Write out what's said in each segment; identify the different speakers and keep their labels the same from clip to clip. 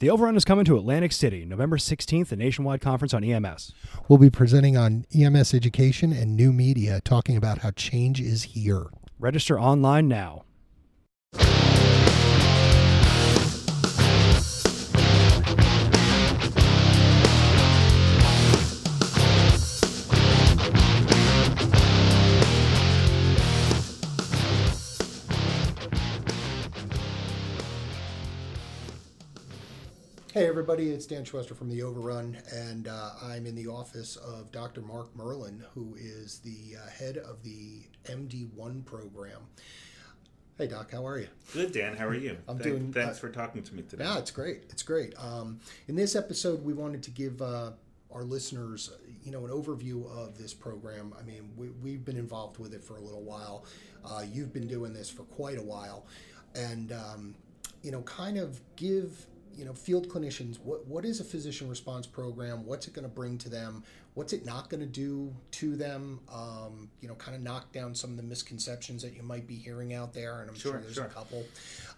Speaker 1: The Overrun is coming to Atlantic City, November 16th, a nationwide conference on EMS.
Speaker 2: We'll be presenting on EMS education and new media, talking about how change is here.
Speaker 1: Register online now.
Speaker 2: Everybody, it's Dan Schwester from The Overrun, and uh, I'm in the office of Dr. Mark Merlin, who is the uh, head of the MD1 program. Hey, Doc, how are you?
Speaker 3: Good, Dan. How are you?
Speaker 2: I'm
Speaker 3: Thank-
Speaker 2: doing-
Speaker 3: Thanks
Speaker 2: uh,
Speaker 3: for talking to me today.
Speaker 2: Yeah, it's great. It's great. Um, in this episode, we wanted to give uh, our listeners, you know, an overview of this program. I mean, we, we've been involved with it for a little while. Uh, you've been doing this for quite a while, and um, you know, kind of give you know field clinicians what what is a physician response program? What's it going to bring to them? What's it not going to do to them? Um, you know, kind of knock down some of the misconceptions that you might be hearing out there, and I'm sure,
Speaker 3: Sure,
Speaker 2: there's
Speaker 3: sure.
Speaker 2: a couple.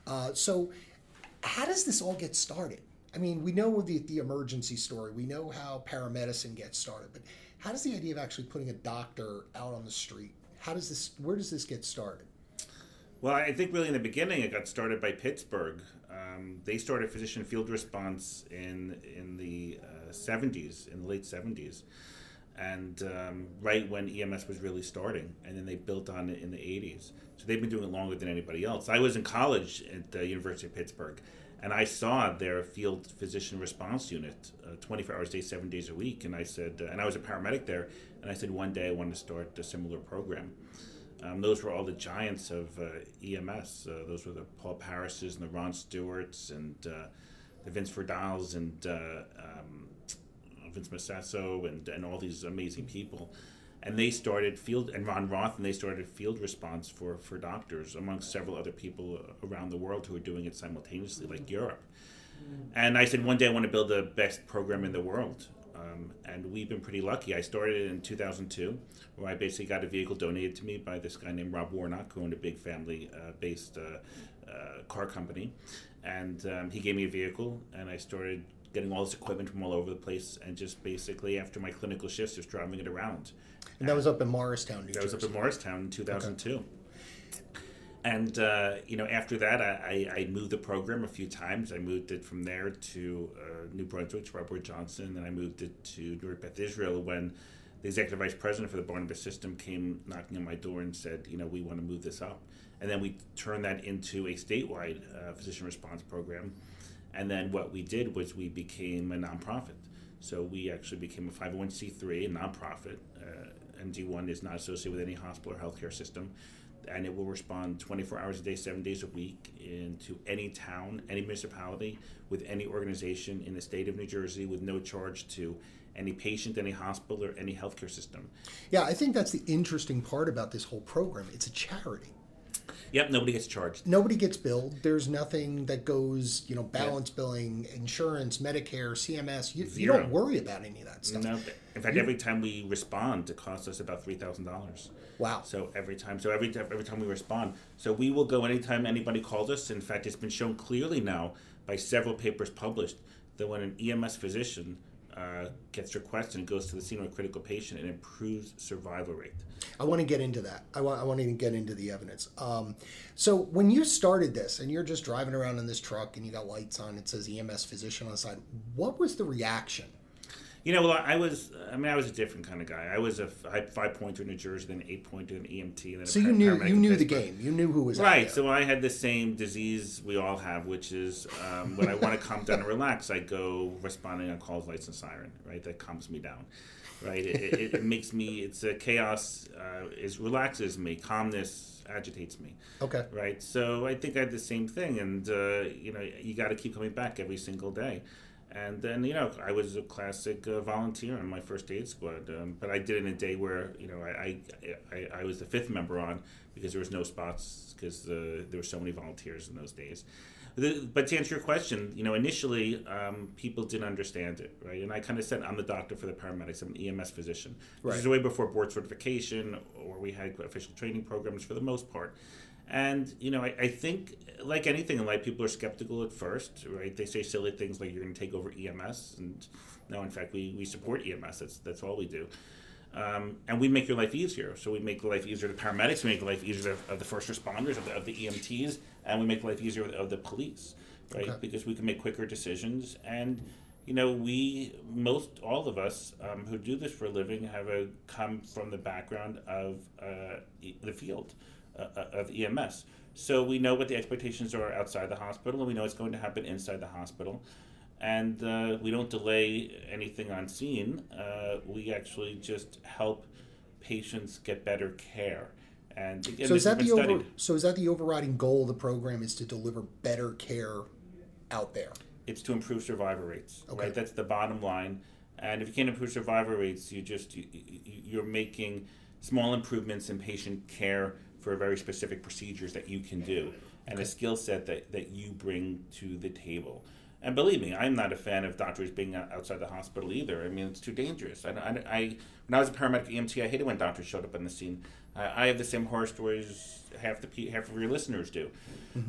Speaker 2: Uh, so how does this all get started? I mean, we know the the emergency story. We know how paramedicine gets started, but how does the idea of actually putting a doctor out on the street? How does this? Where does this get started?
Speaker 3: Well, I think really in the beginning it got started by Pittsburgh. Um, they started physician field response in in the uh, 70s, in the late 70s, and um, right when EMS was really starting, and then they built on it in the 80s. So they've been doing it longer than anybody else. I was in college at the University of Pittsburgh, and I saw their field physician response unit, uh, 24 hours a day, seven days a week, and I said, uh, and I was a paramedic there, and I said one day I want to start a similar program. Um, those were all the giants of uh, EMS. Uh, those were the Paul Parises and the Ron Stewarts and uh, the Vince Verdiles and uh, um, Vince Mosesso and, and all these amazing people. And they started field, and Ron Roth, and they started field response for, for doctors, amongst several other people around the world who are doing it simultaneously, like Europe. And I said, one day I want to build the best program in the world. Um, and we've been pretty lucky. I started in 2002, where I basically got a vehicle donated to me by this guy named Rob Warnock, who owned a big family uh, based uh, uh, car company. And um, he gave me a vehicle, and I started getting all this equipment from all over the place. And just basically, after my clinical shifts, just driving it around.
Speaker 2: And that was up in Morristown, New
Speaker 3: That was up in Morristown in 2002. And uh, you know, after that, I, I, moved the program a few times. I moved it from there to uh, New Brunswick to Robert Johnson, and I moved it to Newark Beth Israel when the executive vice president for the Barnabas system came knocking on my door and said, you know, we want to move this up. And then we turned that into a statewide uh, physician response program. And then what we did was we became a nonprofit. So we actually became a 501c3, a nonprofit. Uh, MD1 is not associated with any hospital or healthcare system. And it will respond 24 hours a day, seven days a week into any town, any municipality, with any organization in the state of New Jersey with no charge to any patient, any hospital, or any healthcare system.
Speaker 2: Yeah, I think that's the interesting part about this whole program. It's a charity.
Speaker 3: Yep, nobody gets charged.
Speaker 2: Nobody gets billed. There's nothing that goes, you know, balance billing, insurance, Medicare, CMS. You, you don't worry about any of that stuff.
Speaker 3: No, in fact, every time we respond, it costs us about three thousand dollars.
Speaker 2: Wow.
Speaker 3: So every time, so every every time we respond, so we will go anytime anybody calls us. In fact, it's been shown clearly now by several papers published that when an EMS physician uh, gets requested and goes to the scene of a critical patient, and improves survival rate.
Speaker 2: I want to get into that. I want, I want to get into the evidence. Um, so when you started this and you're just driving around in this truck and you got lights on, it says EMS physician on the side. What was the reaction?
Speaker 3: You know, well, I was, I mean, I was a different kind of guy. I was a five pointer in New Jersey, then eight pointer in EMT, and then a
Speaker 2: So you knew you knew the game. You knew who was
Speaker 3: Right. So I had the same disease we all have, which is um, when I want to calm down and relax, I go responding on calls, lights, and siren. Right. That calms me down. Right. It, it, it makes me. It's a chaos. Uh, is relaxes me. Calmness agitates me.
Speaker 2: Okay.
Speaker 3: Right. So I think I had the same thing, and uh, you know, you got to keep coming back every single day. And then you know, I was a classic uh, volunteer on my first aid squad, um, but I did it in a day where you know I I, I, I was the fifth member on because there was no spots because uh, there were so many volunteers in those days. The, but to answer your question, you know, initially um, people didn't understand it, right? And I kind of said, I'm the doctor for the paramedics. I'm an EMS physician. This
Speaker 2: Right.
Speaker 3: is way before board certification, or we had official training programs for the most part. And you know, I, I think like anything in life, people are skeptical at first, right? They say silly things like you're going to take over EMS, and no, in fact, we, we support EMS. That's that's all we do. Um, and we make your life easier. So we make life easier to paramedics, we make life easier of, of the first responders, of the, of the EMTs, and we make life easier of, of the police, right?
Speaker 2: Okay.
Speaker 3: Because we can make quicker decisions. And, you know, we, most, all of us um, who do this for a living have a, come from the background of uh, the field of EMS. So we know what the expectations are outside the hospital, and we know it's going to happen inside the hospital and uh, we don't delay anything on scene. Uh, we actually just help patients get better care. And again,
Speaker 2: So is that the over,
Speaker 3: studied.
Speaker 2: so is that the overriding goal of the program is to deliver better care out there?
Speaker 3: It's to improve survivor rates.
Speaker 2: Okay.
Speaker 3: Right, that's the bottom line. And if you can't improve survivor rates, you just you, you, you're making small improvements in patient care for very specific procedures that you can do, and a skill set that, that you bring to the table. And believe me, I'm not a fan of doctors being outside the hospital either. I mean, it's too dangerous. I, I, I when I was a paramedic EMT, I hated when doctors showed up on the scene. I, I have the same horror stories half the half of your listeners do,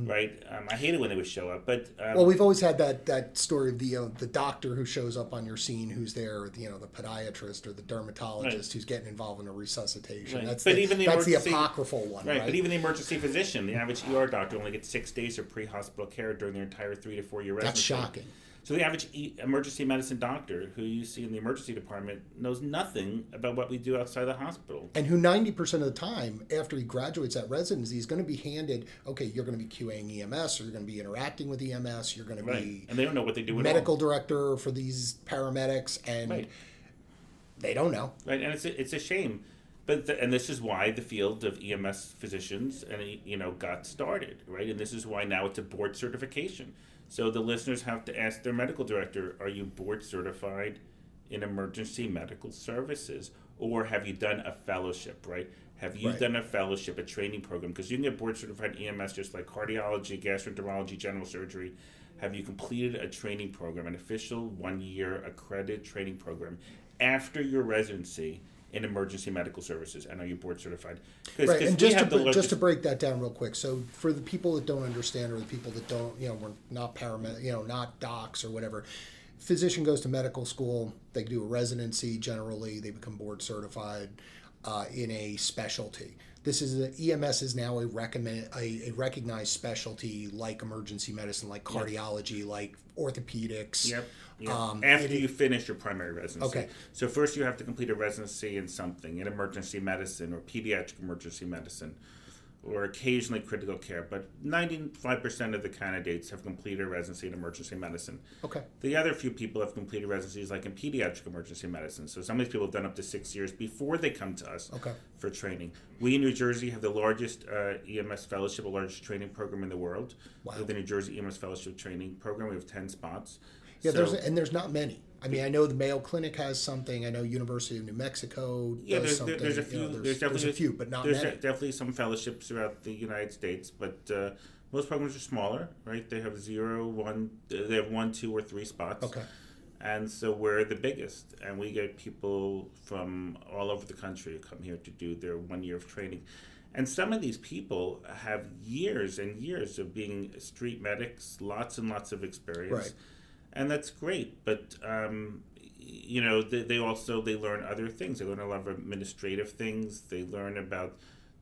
Speaker 3: right? Um, I hated when they would show up, but um,
Speaker 2: Well, we've always had that that story of the uh, the doctor who shows up on your scene, who's there, the, you know, the podiatrist or the dermatologist
Speaker 3: Right.
Speaker 2: who's getting involved in a resuscitation.
Speaker 3: Right.
Speaker 2: That's
Speaker 3: But
Speaker 2: the,
Speaker 3: even the
Speaker 2: that's the apocryphal one,
Speaker 3: Right,
Speaker 2: right?
Speaker 3: but even the emergency physician, the average ER doctor only gets six days of pre-hospital care during their entire three to four year residency.
Speaker 2: that's shocking.
Speaker 3: So the average e- emergency medicine doctor who you see in the emergency department knows nothing about what we do outside the hospital.
Speaker 2: And who ninety percent of the time, after he graduates that residency, he's going to be handed, okay, you're going to be QAing EMS, or you're going to be interacting with EMS, you're going to
Speaker 3: Right,
Speaker 2: be
Speaker 3: and they don't know what they do
Speaker 2: medical
Speaker 3: all.
Speaker 2: director for these paramedics, and
Speaker 3: Right.
Speaker 2: they don't know.
Speaker 3: Right, and it's a, it's a shame, but the, and this is why the field of EMS physicians and you know got started, right? And this is why now it's a board certification. So the listeners have to ask their medical director, "Are you board certified in emergency medical services, or have you done a fellowship?" Right? Have you
Speaker 2: Right.
Speaker 3: done a fellowship, a training program? Because you can get board certified EMS just like cardiology, gastroenterology, general surgery. Have you completed a training program, an official one year accredited training program after your residency in emergency medical services? And are you board certified? Cause,
Speaker 2: Right,
Speaker 3: 'cause
Speaker 2: and just to, bre- just to break that down real quick. So for the people that don't understand, or the people that don't, you know, we're not paramed, you know, not docs or whatever. Physician goes to medical school. They do a residency. Generally, they become board certified uh, in a specialty. This is a, EMS is now a recommend a, a recognized specialty like emergency medicine, like cardiology, like orthopedics.
Speaker 3: Yep. Yep.
Speaker 2: Um,
Speaker 3: After
Speaker 2: it-
Speaker 3: you finish your primary residency.
Speaker 2: Okay.
Speaker 3: So first you have to complete a residency in something, in emergency medicine or pediatric emergency medicine, or occasionally critical care. But ninety-five percent of the candidates have completed a residency in emergency medicine.
Speaker 2: Okay.
Speaker 3: The other few people have completed residencies like in pediatric emergency medicine. So some of these people have done up to six years before they come to us
Speaker 2: Okay.
Speaker 3: for training. We in New Jersey have the largest uh, EMS fellowship, the largest training program in the world.
Speaker 2: Wow.
Speaker 3: We the New Jersey EMS Fellowship Training Program. We have 10 spots.
Speaker 2: Yeah,
Speaker 3: So-
Speaker 2: there's and there's not many. I mean, I know the Mayo Clinic has something. I know University of New Mexico
Speaker 3: yeah, there's,
Speaker 2: something.
Speaker 3: there's a
Speaker 2: you
Speaker 3: few.
Speaker 2: know,
Speaker 3: there's,
Speaker 2: there's,
Speaker 3: definitely
Speaker 2: there's a few, but not
Speaker 3: there's
Speaker 2: many.
Speaker 3: de- definitely some fellowships throughout the United States, but uh, most programs are smaller, right? They have zero, one. They have one, two, or three spots.
Speaker 2: Okay.
Speaker 3: And so we're the biggest, and we get people from all over the country who come here to do their one year of training. And some of these people have years and years of being street medics, lots and lots of experience,
Speaker 2: Right.
Speaker 3: And that's great. But um, you know, they, they also they learn other things. They learn a lot of administrative things. They learn about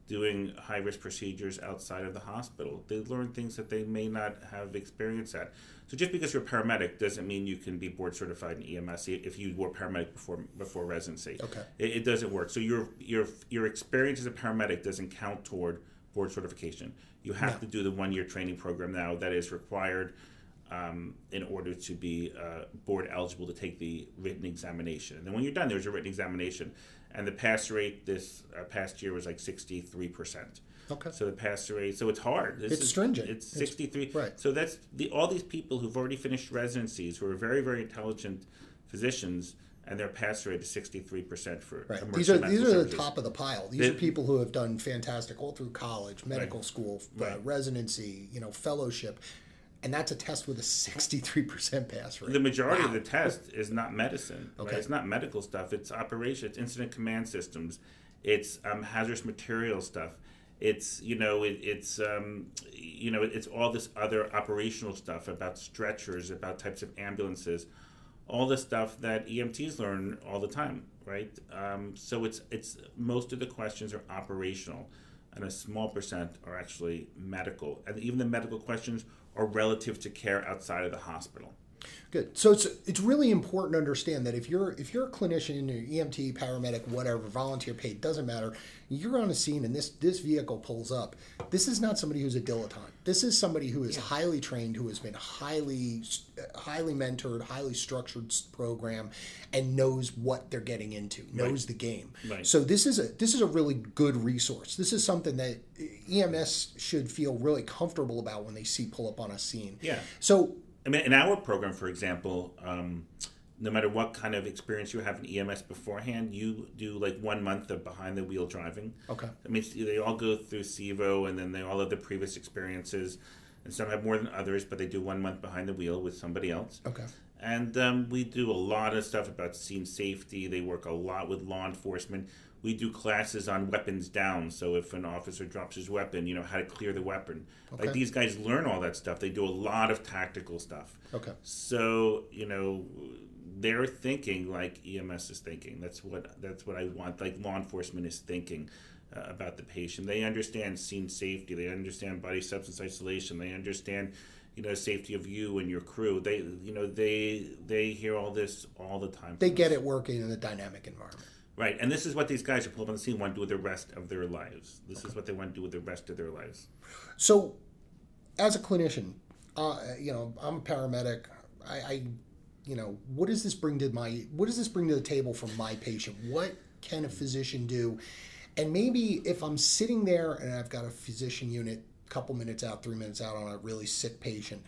Speaker 3: doing high risk procedures outside of the hospital. They learn things that they may not have experience at. So just because you're a paramedic doesn't mean you can be board certified in EMS if you were paramedic before before residency.
Speaker 2: Okay.
Speaker 3: It, it doesn't work. So your your your experience as a paramedic doesn't count toward board certification. You have
Speaker 2: No.
Speaker 3: to do the one year training program now that is required um, in order to be uh, board eligible to take the written examination. And then when you're done, there's a written examination, and the pass rate this uh, past year was like 63 percent.
Speaker 2: Okay.
Speaker 3: So the pass rate, so it's hard. This
Speaker 2: It's
Speaker 3: is-
Speaker 2: stringent.
Speaker 3: It's
Speaker 2: It's-
Speaker 3: 63.
Speaker 2: right.
Speaker 3: So that's the all these people who've already finished residencies, who are very very intelligent physicians, and their pass rate is 63 percent for
Speaker 2: Right.
Speaker 3: emergency
Speaker 2: These are these are the top of the pile. These
Speaker 3: The-
Speaker 2: are people who have done fantastic all through college, medical school, uh,
Speaker 3: Right.
Speaker 2: residency, you know, fellowship, and that's a test with a sixty-three percent pass rate.
Speaker 3: The majority
Speaker 2: Wow.
Speaker 3: of the test is not medicine. Right?
Speaker 2: Okay.
Speaker 3: It's not medical stuff. It's operation. It's incident command systems. It's um, hazardous material stuff. It's you know it, it's um, you know it's all this other operational stuff about stretchers, about types of ambulances, all the stuff that EMTs learn all the time, right? Um, so it's it's most of the questions are operational, and a small percent are actually medical, and even the medical questions are relative to care outside of the hospital.
Speaker 2: Good. So it's it's really important to understand that if you're if you're a clinician, or EMT, paramedic, whatever, volunteer paid, doesn't matter. You're on a scene and this this vehicle pulls up. This is not somebody who's a dilettante. This is somebody who is highly trained, who has been highly highly mentored, highly structured program, and knows what they're getting into, knows
Speaker 3: Right.
Speaker 2: the game.
Speaker 3: Right.
Speaker 2: So this is a this is a really good resource. This is something that EMS should feel really comfortable about when they see pull up on a scene.
Speaker 3: Yeah.
Speaker 2: So
Speaker 3: I mean, in our program, for example, um, no matter what kind of experience you have in EMS beforehand, you do like one month of behind the wheel driving.
Speaker 2: Okay.
Speaker 3: I mean, they all go through CEVO and then they all have the previous experiences. And some have more than others, but they do one month behind the wheel with somebody else.
Speaker 2: okay.
Speaker 3: And um, we do a lot of stuff about scene safety. They work a lot with law enforcement. We do classes on weapons down. So if an officer drops his weapon, you know how to clear the weapon.
Speaker 2: Okay.
Speaker 3: Like these guys learn all that stuff. They do a lot of tactical stuff.
Speaker 2: Okay.
Speaker 3: So you know, they're thinking like EMS is thinking. That's what that's what I want. Like law enforcement is thinking uh, about the patient. They understand scene safety. They understand body substance isolation. They understand, you know, safety of you and your crew. They you know they they hear all this all the time.
Speaker 2: They get it working in a dynamic environment.
Speaker 3: Right, and this is what these guys who pull up on the scene want to do with the rest of their lives. This is what they want to do with the rest of their lives.
Speaker 2: So, as a clinician, uh, you know, I'm a paramedic. I, I, you know, what does this bring to my? What does this bring to the table for my patient? What can a physician do? And maybe if I'm sitting there and I've got a physician unit, a couple minutes out, three minutes out on a really sick patient,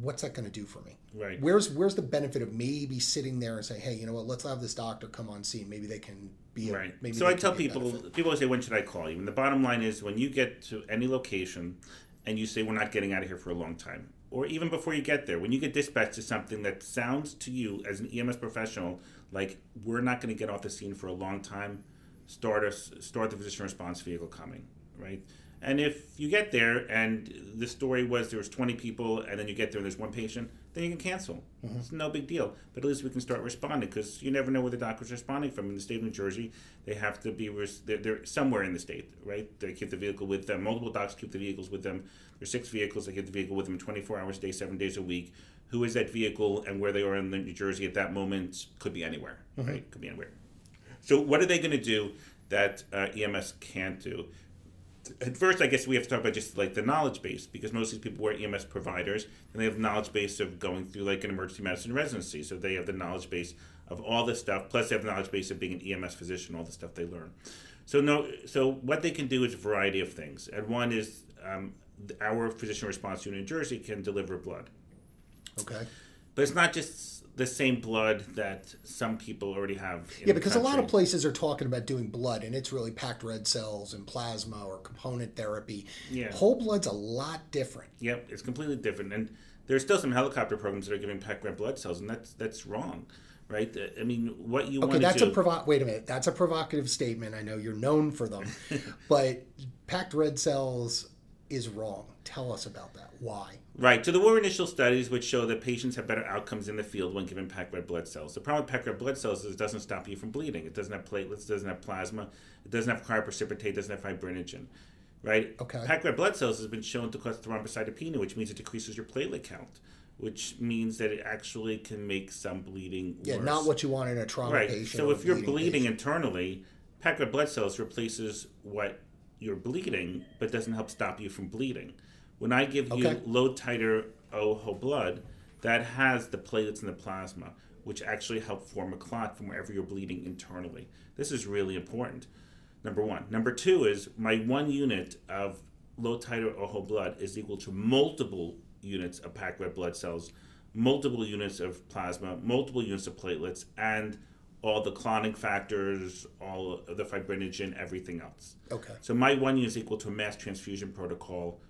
Speaker 2: what's that going to do for me?
Speaker 3: Right.
Speaker 2: Where's where's the benefit of maybe sitting there and saying, hey, you know what? Let's have this doctor come on scene. Maybe they can be a,
Speaker 3: Right.
Speaker 2: Maybe
Speaker 3: so I tell people,
Speaker 2: benefit.
Speaker 3: people always say, when should I call you? And the bottom line is when you get to any location and you say, we're not getting out of here for a long time, or even before you get there, when you get dispatched to something that sounds to you as an EMS professional like we're not going to get off the scene for a long time, start us start the physician response vehicle coming, right? And if you get there and the story was there was 20 people and then you get there and there's one patient, then you can cancel. It's no big deal. But at least we can start responding because you never know where the doctor's responding from. In the state of New Jersey, they have to be res- they're, they're somewhere in the state, right? They keep the vehicle with them. Multiple docs keep the vehicles with them. There's six vehicles. They keep the vehicle with them 24 hours a day, seven days a week. Who is that vehicle and where they are in New Jersey at that moment could be anywhere, right? Could be anywhere. So what are they going to do that uh, EMS can't do? At first, I guess we have to talk about just like the knowledge base because most of these people were EMS providers and they have knowledge base of going through like an emergency medicine residency. So they have the knowledge base of all this stuff, plus they have the knowledge base of being an EMS physician, all the stuff they learn. So no, so what they can do is a variety of things, and one is um, our physician response unit in Jersey can deliver blood.
Speaker 2: Okay.
Speaker 3: But it's not just the same blood that some people already have.
Speaker 2: Yeah, because a lot of places are talking about doing blood, and it's really packed red cells and plasma or component therapy.
Speaker 3: Yeah.
Speaker 2: Whole blood's a lot different.
Speaker 3: Yep, it's completely different, and there's still some helicopter programs that are giving packed red blood cells, and that's that's wrong, right? I mean, what you
Speaker 2: Okay,
Speaker 3: want
Speaker 2: that's
Speaker 3: to
Speaker 2: a
Speaker 3: do?
Speaker 2: provo- Wait a minute, that's a provocative statement. I know you're known for them, but packed red cells is wrong. Tell us about that. Why?
Speaker 3: Right. So there were initial studies which show that patients have better outcomes in the field when given packed red blood cells. The problem with packed red blood cells is it doesn't stop you from bleeding. It doesn't have platelets, it doesn't have plasma, it doesn't have cryoprecipitate, it doesn't have fibrinogen. Right?
Speaker 2: Okay.
Speaker 3: Packed red blood cells has been shown to cause thrombocytopenia, which means it decreases your platelet count, which means that it actually can make some bleeding
Speaker 2: Yeah,
Speaker 3: worse.
Speaker 2: not what you want in a trauma
Speaker 3: Right.
Speaker 2: patient.
Speaker 3: So if you're
Speaker 2: bleeding patient.
Speaker 3: internally, packed red blood cells replaces what you're bleeding, but doesn't help stop you from bleeding. When I give you low titer O whole blood, that has the platelets and the plasma, which actually help form a clot from wherever you're bleeding internally. This is really important. Number one. Number two is my one unit of low titer O whole blood is equal to multiple units of packed red blood cells, multiple units of plasma, multiple units of platelets, and all the clotting factors, all the fibrinogen, everything else.
Speaker 2: Okay.
Speaker 3: So my one unit is equal to a mass transfusion protocol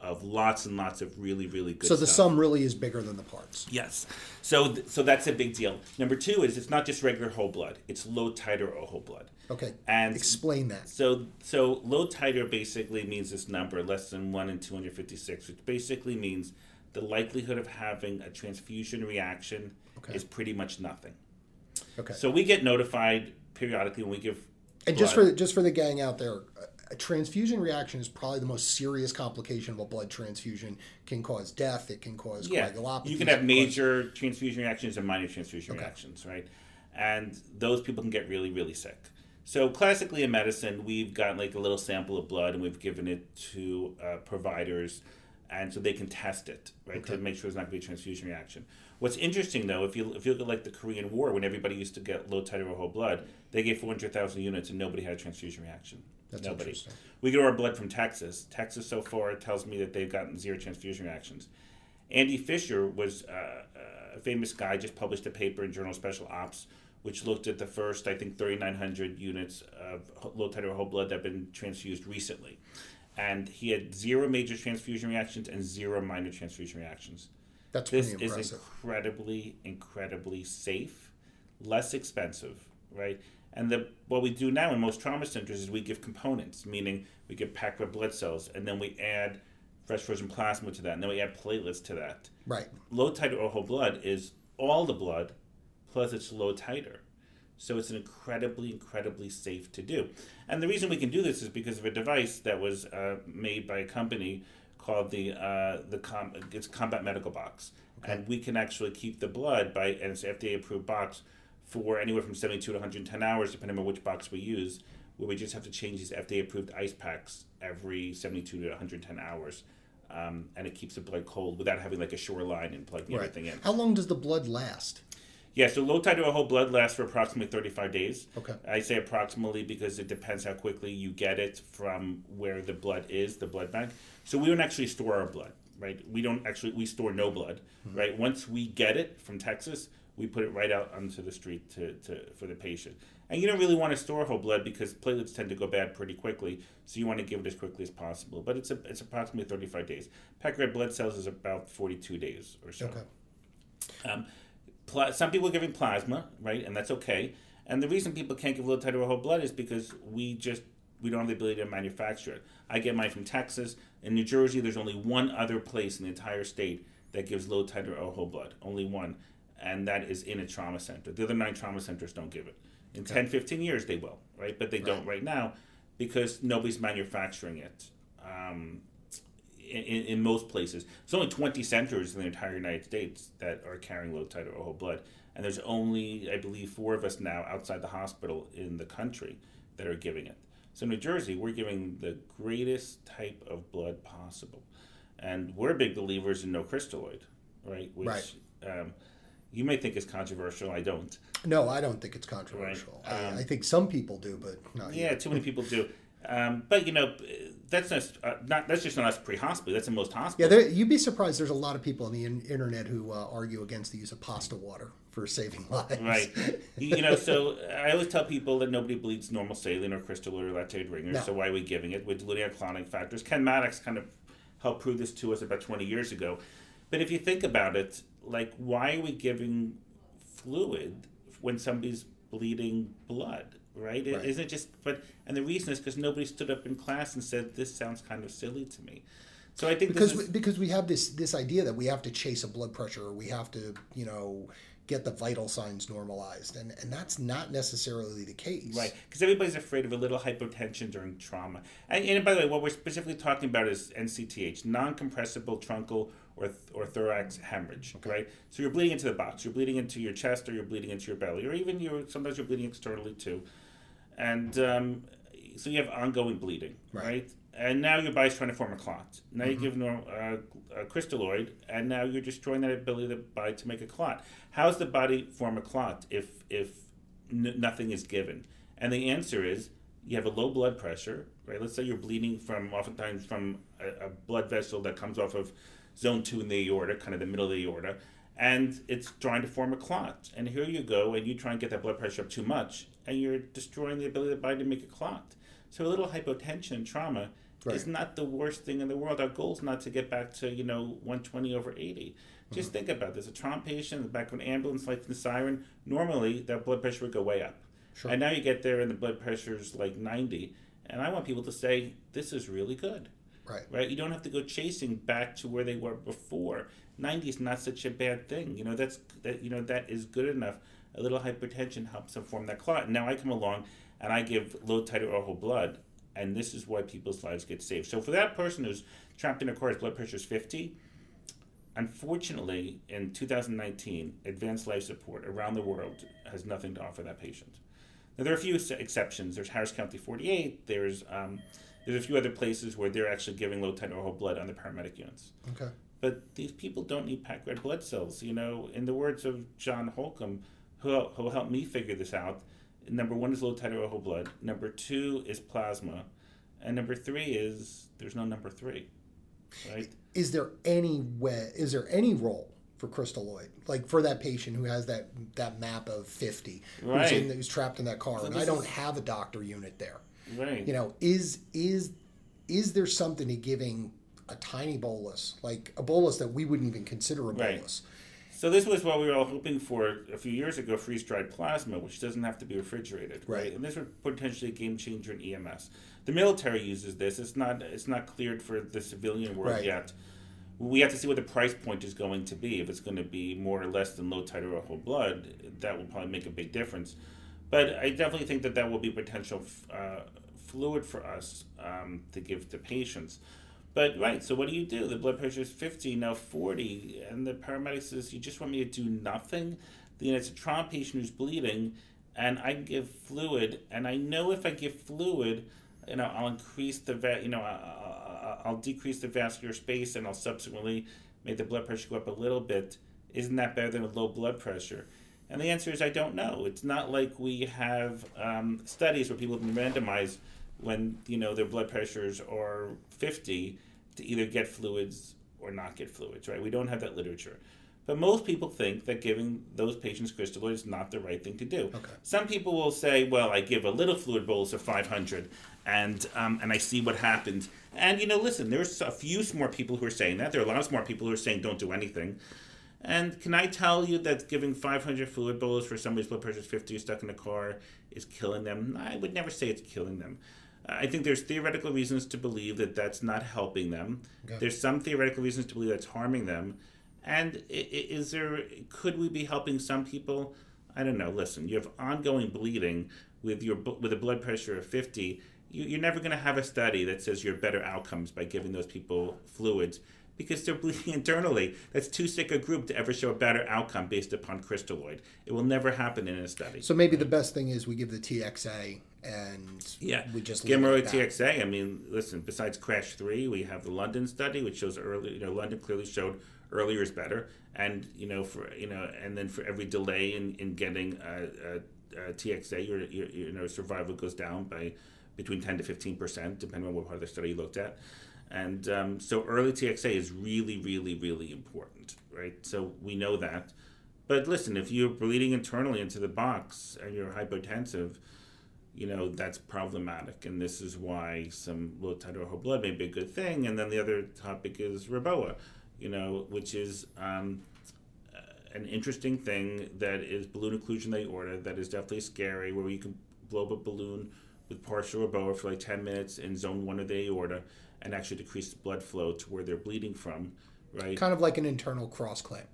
Speaker 3: of lots and lots of really really good.
Speaker 2: So the
Speaker 3: stuff.
Speaker 2: sum really is bigger than the parts.
Speaker 3: Yes. So th- so that's a big deal. Number two is it's not just regular whole blood; it's low titer or whole blood.
Speaker 2: Okay.
Speaker 3: And
Speaker 2: Explain that.
Speaker 3: So so low titer basically means this number less than one in two hundred fifty six, which basically means the likelihood of having a transfusion reaction
Speaker 2: Okay.
Speaker 3: is pretty much nothing.
Speaker 2: Okay.
Speaker 3: So we get notified periodically when we give.
Speaker 2: and just for the, just for the gang out there, a- transfusion reaction is probably the most serious complication of a blood transfusion. Can cause death. It can cause
Speaker 3: yeah,
Speaker 2: coagulopathy.
Speaker 3: you can have major transfusion reactions and minor transfusion
Speaker 2: Okay.
Speaker 3: reactions, right? And those people can get really, really sick. So classically in medicine, we've got like a little sample of blood and we've given it to uh, providers, and so they can test it, right, to make sure there's not going to be a transfusion reaction. What's interesting though, if you if you look at like the Korean War, when everybody used to get low titer or whole blood, they gave 400,000 units and nobody had a transfusion reaction.
Speaker 2: That's
Speaker 3: nobody.
Speaker 2: interesting.
Speaker 3: We get our blood from Texas. Texas so far tells me that they've gotten zero transfusion reactions. Andy Fisher was uh, a famous guy, just published a paper in Journal of Special Ops, which looked at the first, I think, 3,900 units of low titer whole blood that have been transfused recently. And he had zero major transfusion reactions and zero minor transfusion reactions.
Speaker 2: That's
Speaker 3: This
Speaker 2: pretty
Speaker 3: is incredibly, incredibly safe, less expensive, right? And the what we do now in most trauma centers is we give components, meaning we give packed red blood cells, and then we add fresh frozen plasma to that, and then we add platelets to that.
Speaker 2: right.
Speaker 3: Low titer or whole blood is all the blood, plus it's low titer. So it's an incredibly, incredibly safe to do. And the reason we can do this is because of a device that was uh, made by a company called the uh, the com- it's Combat Medical Box, and we can actually keep the blood by and it's an FDA approved box for anywhere from 72 to 110 hours, depending on which box we use. Where we just have to change these FDA approved ice packs every 72 to 110 hours. Um, and it keeps the blood cold without having like a shoreline and plugging
Speaker 2: Right.
Speaker 3: everything in.
Speaker 2: How long does the blood last?
Speaker 3: Yeah, so low titer whole blood lasts for approximately 35 days.
Speaker 2: Okay.
Speaker 3: I say approximately because it depends how quickly you get it from where the blood is, the blood bank. So we don't actually store our blood, right? We don't actually, we store no blood, right? Once we get it from Texas, we put it right out onto the street to, to for the patient. And you don't really want to store whole blood because platelets tend to go bad pretty quickly, so you want to give it as quickly as possible. But it's a, it's approximately 35 days. Packed red blood cells is about 42 days or so.
Speaker 2: Okay.
Speaker 3: Um, pla- some people are giving plasma, right, and that's okay. And the reason people can't give low titer or whole blood is because we just we don't have the ability to manufacture it. I get mine from Texas. In New Jersey, there's only one other place in the entire state that gives low titer or whole blood. Only one, and that is in a trauma center. The other nine trauma centers don't give it. In 10, 15 years, they will, right? But they don't right now because nobody's manufacturing it. Um, in, in most places. There's only 20 centers in the entire United States that are carrying low titer or whole blood. And there's only, I believe, four of us now outside the hospital in the country that are giving it. So, New Jersey, we're giving the greatest type of blood possible. And we're big believers in no crystalloid, right? Which
Speaker 2: Right.
Speaker 3: Um, you may think is controversial. I don't.
Speaker 2: No, I don't think it's controversial.
Speaker 3: Right. Um,
Speaker 2: I, I think some people do, but not
Speaker 3: Yeah, too many people do. Um, but you know, that's not, uh, not that's just not us pre-hospital. That's in most
Speaker 2: Yeah,
Speaker 3: hospitals.
Speaker 2: there, you'd be surprised. There's a lot of people on the in, internet who uh, argue against the use of pasta water for saving lives.
Speaker 3: Right. you know, so I always tell people that nobody bleeds normal saline or crystal or lactate ringers.
Speaker 2: No.
Speaker 3: So why are we giving it? We're diluting our clotting factors. Ken Mattox kind of helped prove this to us about 20 years ago. But if you think about it, like, why are we giving fluid when somebody's bleeding blood? Right? It,
Speaker 2: Right.
Speaker 3: Isn't it just? But and the reason is because nobody stood up in class and said this sounds kind of silly to me. So I think
Speaker 2: because
Speaker 3: this
Speaker 2: we,
Speaker 3: is,
Speaker 2: because we have this this idea that we have to chase a blood pressure or we have to you know get the vital signs normalized and and that's not necessarily the case
Speaker 3: Right, because everybody's afraid of a little hypotension during trauma. And, and by the way, what we're specifically talking about is NCTH, non-compressible truncal or, th- or thorax hemorrhage, right? So you're bleeding into the box, you're bleeding into your chest, or you're bleeding into your belly, or even you're sometimes you're bleeding externally too. And um, so you have ongoing bleeding,
Speaker 2: Right.
Speaker 3: right? And now your body's trying to form a clot. Now you give norm, uh, a crystalloid, and now you're destroying that ability of the body to make a clot. How does the body form a clot if if n- nothing is given? And the answer is you have a low blood pressure, right? Let's say you're bleeding from oftentimes from a, a blood vessel that comes off of zone two in the aorta, kind of the middle of the aorta, and it's trying to form a clot. And here you go, and you try and get that blood pressure up too much, and you're destroying the ability of the body to make a clot. So a little hypotension and trauma
Speaker 2: Right.
Speaker 3: is not the worst thing in the world. Our goal is not to get back to you know 120 over 80. Just mm-hmm. think about this: a trauma patient in the back of an ambulance, lights and siren. Normally, that blood pressure would go way up,
Speaker 2: Sure.
Speaker 3: and now you get there and the blood pressure is like 90. And I want people to say, "This is really good."
Speaker 2: Right.
Speaker 3: right? You don't have to go chasing back to where they were before. 90 is not such a bad thing. You know, that's that you know that is good enough. A little hypertension helps them form that clot. Now I come along and I give low titer or whole blood, and this is why people's lives get saved. So for that person who's trapped in a car, his blood pressure is 50. Unfortunately, in 2019, advanced life support around the world has nothing to offer that patient. Now there are a few exceptions. There's Harris County 48. There's um, there's a few other places where they're actually giving low titer or whole blood on the paramedic units.
Speaker 2: Okay.
Speaker 3: But these people don't need packed red blood cells. You know, in the words of John Holcomb, who, who help me figure this out, number one is low titer whole blood. Number two is plasma. And number three is there's no number three. Right?
Speaker 2: Is there any way? Is there any role for crystalloid, like for that patient who has that that map of fifty,
Speaker 3: Right.
Speaker 2: who's, in, who's trapped in that car,
Speaker 3: So
Speaker 2: and I don't
Speaker 3: is-
Speaker 2: have a doctor unit there?
Speaker 3: Right.
Speaker 2: You know, is is is there something to giving a tiny bolus, like a bolus that we wouldn't even consider a
Speaker 3: Right. So this was what we were all hoping for a few years ago: freeze-dried plasma, which doesn't have to be refrigerated, right?
Speaker 2: Right.
Speaker 3: And this would potentially a game changer in EMS. The military uses this. It's not. It's not cleared for the civilian world
Speaker 2: Right.
Speaker 3: yet. We have to see what the price point is going to be. If it's going to be more or less than low titer or whole blood, that will probably make a big difference. But I definitely think that that will be potential uh, fluid for us um, to give to patients. But right, so what do you do? The blood pressure is 50, now 40, and the paramedic says, You just want me to do nothing? Then it's a trauma patient who's bleeding, and I give fluid, and I know if I give fluid, you know, I'll increase the, va- you know, I- I- I'll decrease the vascular space, and I'll subsequently make the blood pressure go up a little bit. Isn't that better than a low blood pressure? And the answer is I don't know. It's not like we have um, studies where people have been randomized when you know their blood pressures are 50 to either get fluids or not get fluids, right? We don't have that literature. But most people think that giving those patients crystalloid is not the right thing to do.
Speaker 2: Okay.
Speaker 3: Some people will say, "Well, I give a little fluid bolus of 500, and um, and I see what happens." And you know, listen, there's a few more people who are saying that. There are lots more people who are saying, "Don't do anything." And can I tell you that giving 500 fluid bolus for somebody's blood pressure is 50 stuck in a car is killing them? I would never say it's killing them. I think there's theoretical reasons to believe that that's not helping them.
Speaker 2: Okay.
Speaker 3: There's some theoretical reasons to believe that's harming them. And is there could we be helping some people? I don't know. Listen, you have ongoing bleeding with your with a blood pressure of 50. You, you're never going to have a study that says you have better outcomes by giving those people fluids because they're bleeding internally. That's too sick a group to ever show a better outcome based upon crystalloid. It will never happen in a study.
Speaker 2: So maybe the best thing is we give the TXA and
Speaker 3: Yeah,
Speaker 2: we just
Speaker 3: give
Speaker 2: leave
Speaker 3: them
Speaker 2: it
Speaker 3: early. TXA. I mean, listen. Besides Crash Three, we have the London study, which shows early. You know, London clearly showed earlier is better, and you know, for you know, and then for every delay in in getting uh, uh, uh, TXA, your, your you know survival goes down by between ten to fifteen percent, depending on what part of the study you looked at. And um, so early TXA is really, really, really important, right? So we know that. But listen, if you're bleeding internally into the box and you're hypotensive, you know that's problematic and this is why some low whole blood may be a good thing and then the other topic is REBOA you know which is um, uh, an interesting thing that is balloon occlusion of the aorta that is definitely scary where you can blow up a balloon with partial REBOA for like 10 minutes in zone 1 of the aorta and actually decrease the blood flow to where they're bleeding from right
Speaker 2: Kind of like an internal cross clamp.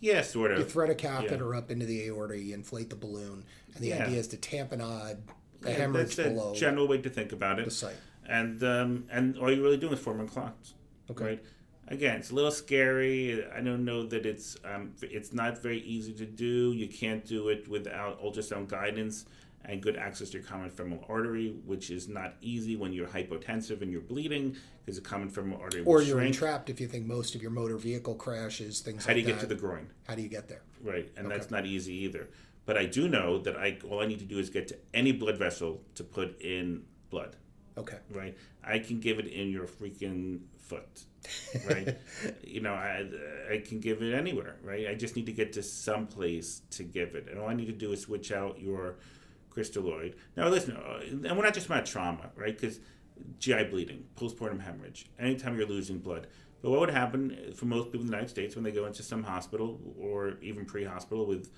Speaker 3: yeah sort of.
Speaker 2: You thread a catheter up into the aorta, you inflate the balloon, and the
Speaker 3: Yeah.
Speaker 2: idea is to tamponade the
Speaker 3: Yeah,
Speaker 2: hemorrhage
Speaker 3: that's a general way to think about it
Speaker 2: the site.
Speaker 3: and um, and all you're really doing is forming clots.
Speaker 2: Okay.
Speaker 3: Right. Again, it's a little scary. I don't know that it's um, it's not very easy to do. You can't do it without ultrasound guidance and good access to your common femoral artery, which is not easy when you're hypotensive and you're bleeding because the common femoral artery
Speaker 2: Or you're
Speaker 3: shrink.
Speaker 2: entrapped if you think most of your motor vehicle crashes, things
Speaker 3: How do
Speaker 2: like
Speaker 3: you get
Speaker 2: that.
Speaker 3: to the groin?
Speaker 2: How do you get there?
Speaker 3: Right, and
Speaker 2: Okay.
Speaker 3: that's not easy either. But I do know that I all I need to do is get to any blood vessel to put in blood.
Speaker 2: Okay.
Speaker 3: right? I can give it in your freaking foot, right? you know, I I can give it anywhere, right? I just need to get to some place to give it, and all I need to do is switch out your crystalloid. Now, listen, uh, and we're not just about trauma, right? Because GI bleeding, postpartum hemorrhage, anytime you're losing blood. But what would happen for most people in the United States when they go into some hospital or even pre-hospital with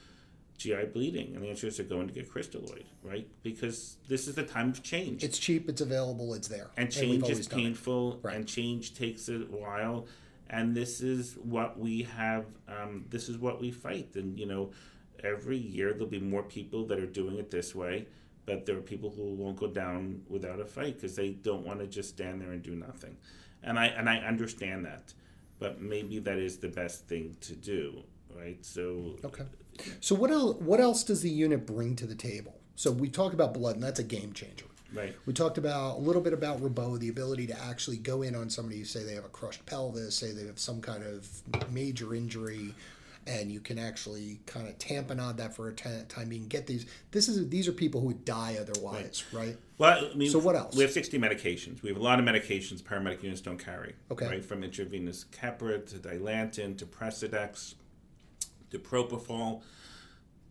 Speaker 3: GI bleeding? And the answer is they're going to get crystalloid, right? Because this is the time of change.
Speaker 2: It's cheap, it's available, it's there.
Speaker 3: and change
Speaker 2: always
Speaker 3: is painful,
Speaker 2: Right.
Speaker 3: and change takes a while. And this is what we have. Um, this is what we fight. And you know, every year there'll be more people that are doing it this way. But there are people who won't go down without a fight because they don't want to just stand there and do nothing. And I and I understand that, but maybe that is the best thing to do, right? So
Speaker 2: Okay. So what else? What else does the unit bring to the table? So we talked about blood, and that's a game changer.
Speaker 3: right.
Speaker 2: We talked about a little bit about REBOA, the ability to actually go in on somebody who say they have a crushed pelvis, say they have some kind of major injury, and you can actually kind of tamponade that for a ti- time being. Get these. This is these are people who would die otherwise, right?
Speaker 3: Well, I mean,
Speaker 2: So what else?
Speaker 3: We have 60 medications. We have a lot of medications paramedic units don't carry.
Speaker 2: Okay.
Speaker 3: Right, from intravenous Keppra to Dilantin to Precedex to Propofol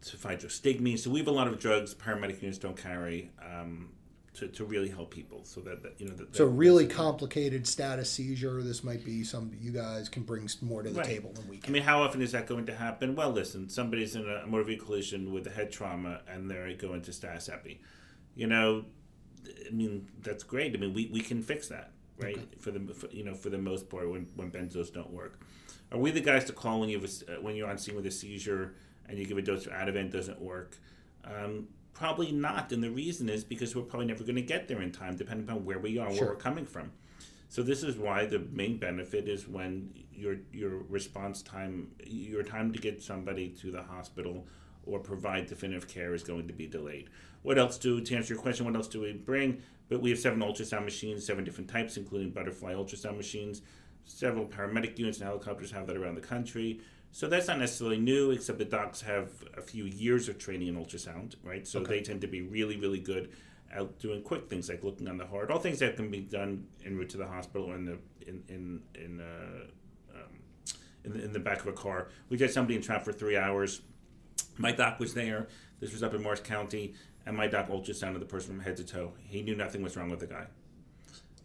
Speaker 3: to Physostigmine. So we have a lot of drugs paramedic units don't carry um, to, to really help people. So that, that you know that.
Speaker 2: So
Speaker 3: that-
Speaker 2: really complicated status seizure. This might be some you guys can bring more to the
Speaker 3: Right.
Speaker 2: table than we can.
Speaker 3: I mean, how often is that going to happen? Well, listen, somebody's in a motor vehicle collision with a head trauma and they're going to status epi. You know, I mean, that's great. I mean, we, we can fix that, right? For the for, you know for the most part when, when benzos don't work. Are we the guys to call when you have a uh, when you're on scene with a seizure and you give a dose of Ativan doesn't work? Um, probably not, and the reason is because we're probably never going to get there in time, depending upon where we are,
Speaker 2: Sure.
Speaker 3: where we're coming from. So this is why the main benefit is when your your response time, your time to get somebody to the hospital or provide definitive care is going to be delayed. What else do to answer your question? What else do we bring? But we have seven ultrasound machines, seven different types, including butterfly ultrasound machines. Several paramedic units and helicopters have that around the country. So that's not necessarily new, except the docs have a few years of training in ultrasound, right? So
Speaker 2: Okay.
Speaker 3: they tend to be really, really good at doing quick things like looking on the heart, all things that can be done en route to the hospital or in the in in in, uh, um, in, the, in the back of a car. We had somebody in trap for three hours. My doc was there. This was up in Morris County, and my doc ultrasounded the person from head to toe. He knew nothing was wrong with the guy.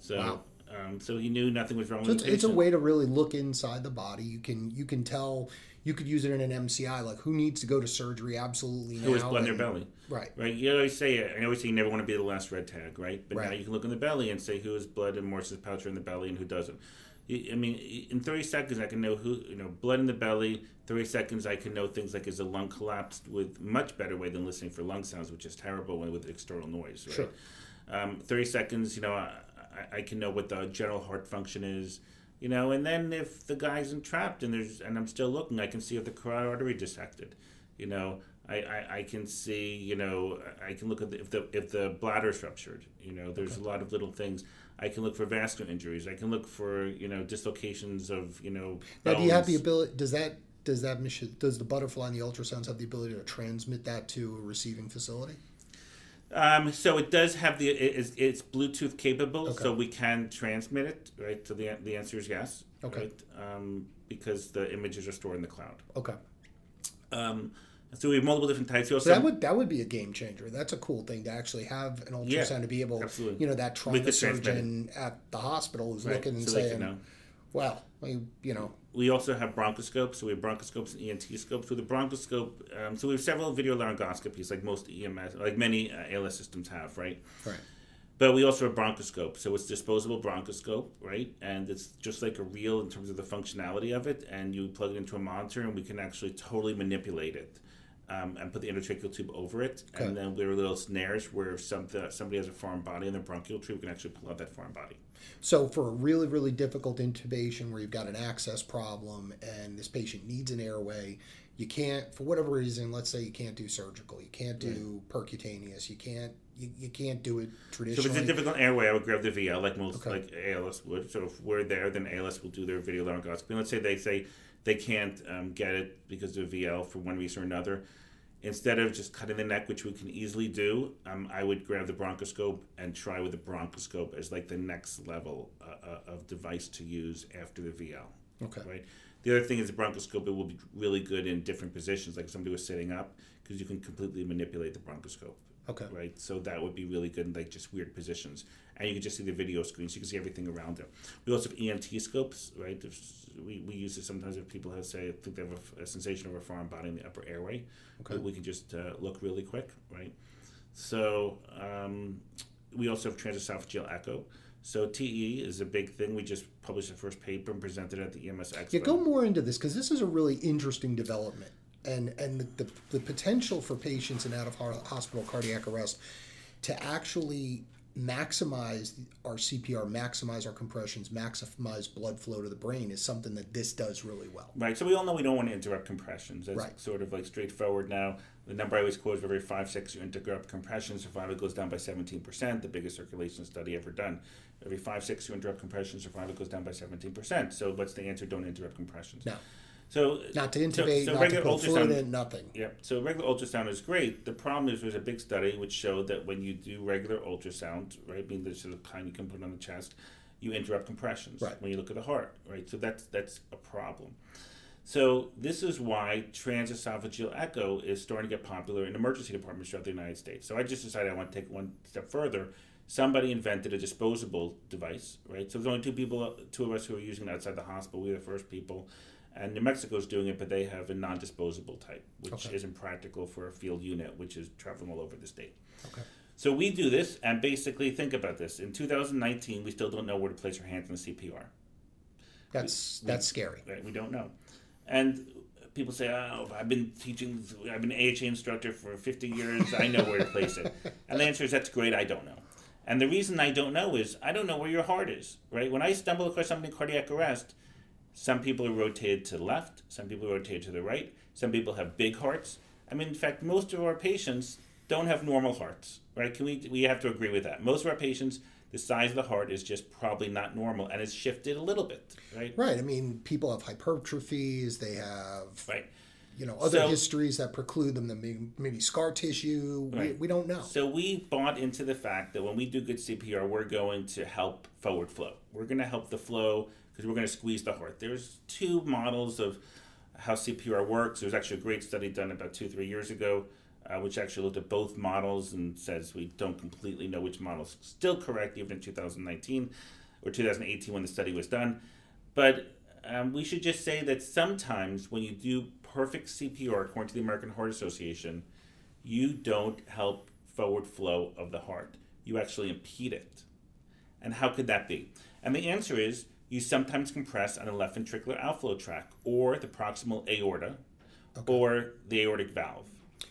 Speaker 3: So,
Speaker 2: Wow.
Speaker 3: Um, so he knew nothing was wrong
Speaker 2: So
Speaker 3: with
Speaker 2: it's,
Speaker 3: the
Speaker 2: it's a way to really look inside the body. You can you can tell you could use it in an MCI. Like who needs to go to surgery? Absolutely
Speaker 3: Who has
Speaker 2: now.
Speaker 3: blood in their belly?
Speaker 2: Right.
Speaker 3: Right. You always say, I always say, you never want to be the last red tag, right? But now you can look in the belly and say who has blood and Morison's pouch in the belly and who doesn't. I mean, in 30 seconds, I can know who, you know, blood in the belly. 30 seconds, I can know things like is the lung collapsed with much better way than listening for lung sounds, which is terrible with external noise, right?
Speaker 2: Sure.
Speaker 3: Um, 30 seconds, you know, I, I, can know what the general heart function is, you know, and then if the guy's entrapped and there's, and I'm still looking, I can see if the carotid artery dissected, you know, I, I, I can see, you know, I can look at the, if the if the bladder's ruptured. You know, there's a lot of little things. I can look for vascular injuries. I can look for you know dislocations of you know.
Speaker 2: Now, do you have the ability? Does that does that mission? Does the butterfly and the ultrasounds have the ability to transmit that to a receiving facility?
Speaker 3: Um, so it does have the it's, it's Bluetooth capable,
Speaker 2: Okay.
Speaker 3: so we can transmit it. Right. So the the answer is yes.
Speaker 2: Okay.
Speaker 3: Right? Um, because the images are stored in the cloud.
Speaker 2: Okay.
Speaker 3: Um, so we have multiple different types. Also
Speaker 2: So that would that would be a game changer. That's a cool thing to actually have an ultrasound
Speaker 3: Yeah,
Speaker 2: to be able,
Speaker 3: absolutely.
Speaker 2: you know, that trauma surgeon at the hospital who's
Speaker 3: right,
Speaker 2: looking and
Speaker 3: so
Speaker 2: saying, "Well, you know,
Speaker 3: We also have bronchoscopes. So we have bronchoscopes and ENT scopes. With the bronchoscope, um, so we have several video laryngoscopies, like most EMS, like many uh, ALS systems have, right?
Speaker 2: right,
Speaker 3: But we also have bronchoscope. So it's disposable bronchoscope, right? And it's just like a reel in terms of the functionality of it. And you plug it into a monitor, and we can actually totally manipulate it. Um, and put the endotracheal tube over it,
Speaker 2: Okay.
Speaker 3: and then there are little snares where if some, somebody has a foreign body in their bronchial tube, we can actually pull out that foreign body.
Speaker 2: So for a really, really difficult intubation where you've got an access problem and this patient needs an airway, you can't, for whatever reason, let's say you can't do surgical, you can't do percutaneous, you can't, you, you can't do it traditionally.
Speaker 3: So if it's a difficult airway, I would grab the VL like most
Speaker 2: Okay.
Speaker 3: like ALS would. So if we're there, then ALS will do their video laryngoscopy. Let's say they say they can't um, get it because of VL for one reason or another. Instead of just cutting the neck, which we can easily do, um, I would grab the bronchoscope and try with the bronchoscope as like the next level uh, uh, of device to use after the VL.
Speaker 2: okay.
Speaker 3: Right. The other thing is the bronchoscope. It will be really good in different positions, like if somebody was sitting up, because you can completely manipulate the bronchoscope.
Speaker 2: Okay.
Speaker 3: Right. So that would be really good in like just weird positions, and you can just see the video screen, so you can see everything around it. We also have ENT scopes, right? If, we, we use it sometimes if people have say think they have a, a sensation of a foreign body in the upper airway.
Speaker 2: Okay.
Speaker 3: We, can just uh, look really quick, right? So um, we also have transesophageal echo. So TE is a big thing. We just published the first paper and presented it at the EMS Expo.
Speaker 2: Yeah, go more into this because this is a really interesting development, and and the, the, the potential for patients in out of hospital cardiac arrest to actually maximize our CPR, maximize our compressions, maximize blood flow to the brain is something that this does really well.
Speaker 3: Right. So we all know we don't want to interrupt compressions. That's
Speaker 2: Right.
Speaker 3: sort of like straightforward now. The number I always quote is every five, six, you interrupt compression, survival goes down by 17%, the biggest circulation study ever done. Every five, six, you interrupt compression, survival goes down by 17%. So what's the answer? Don't interrupt compressions.
Speaker 2: No,
Speaker 3: So
Speaker 2: not to
Speaker 3: so-
Speaker 2: intubate,
Speaker 3: so
Speaker 2: not to put fluid in, nothing.
Speaker 3: Yep. So regular ultrasound is great. The problem is there's a big study which showed that when you do regular ultrasound, right, being the sort of kind you can put on the chest, you interrupt compressions
Speaker 2: Right.
Speaker 3: when you look at the heart, right? So that's that's a problem. So this is why transesophageal echo is starting to get popular in emergency departments throughout the United States. So I just decided I want to take one step further. Somebody invented a disposable device, right? So there's only two people, two of us who are using it outside the hospital. We were the first people, and New Mexico's doing it, but they have a non-disposable type, which
Speaker 2: Okay.
Speaker 3: isn't practical for a field unit, which is traveling all over the state.
Speaker 2: Okay.
Speaker 3: So we do this, and basically think about this. In 2019, we still don't know where to place our hands in the CPR.
Speaker 2: That's
Speaker 3: We-
Speaker 2: that's scary.
Speaker 3: Right? We don't know. And people say, "Oh, I've been teaching. I've been an AHA instructor for 50 years. I know where to place it." And the answer is, "That's great. I don't know." And the reason I don't know is I don't know where your heart is. Right? When I stumble across something in cardiac arrest, some people are rotated to the left. Some people are rotated to the right. Some people have big hearts. I mean, in fact, most of our patients don't have normal hearts. Right? Can we? We have to agree with that. Most of our patients. The size of the heart is just probably not normal, and it's shifted a little bit, right?
Speaker 2: Right. I mean, people have hypertrophies. They have
Speaker 3: Right.
Speaker 2: you know other
Speaker 3: So-
Speaker 2: histories that preclude them to maybe, scar tissue. We,
Speaker 3: Right.
Speaker 2: we don't know.
Speaker 3: So we bought into the fact that when we do good CPR, we're going to help forward flow. We're going to help the flow because we're going to squeeze the heart. There's two models of how CPR works. There's actually a great study done about two, three years ago, uh, which actually looked at both models and says we don't completely know which model is still correct, even in 2019 or 2018 when the study was done. But um, we should just say that sometimes when you do perfect CPR, according to the American Heart Association, you don't help forward flow of the heart. You actually impede it. And how could that be? And the answer is you sometimes compress on the left ventricular outflow tract or the proximal aorta or the aortic valve.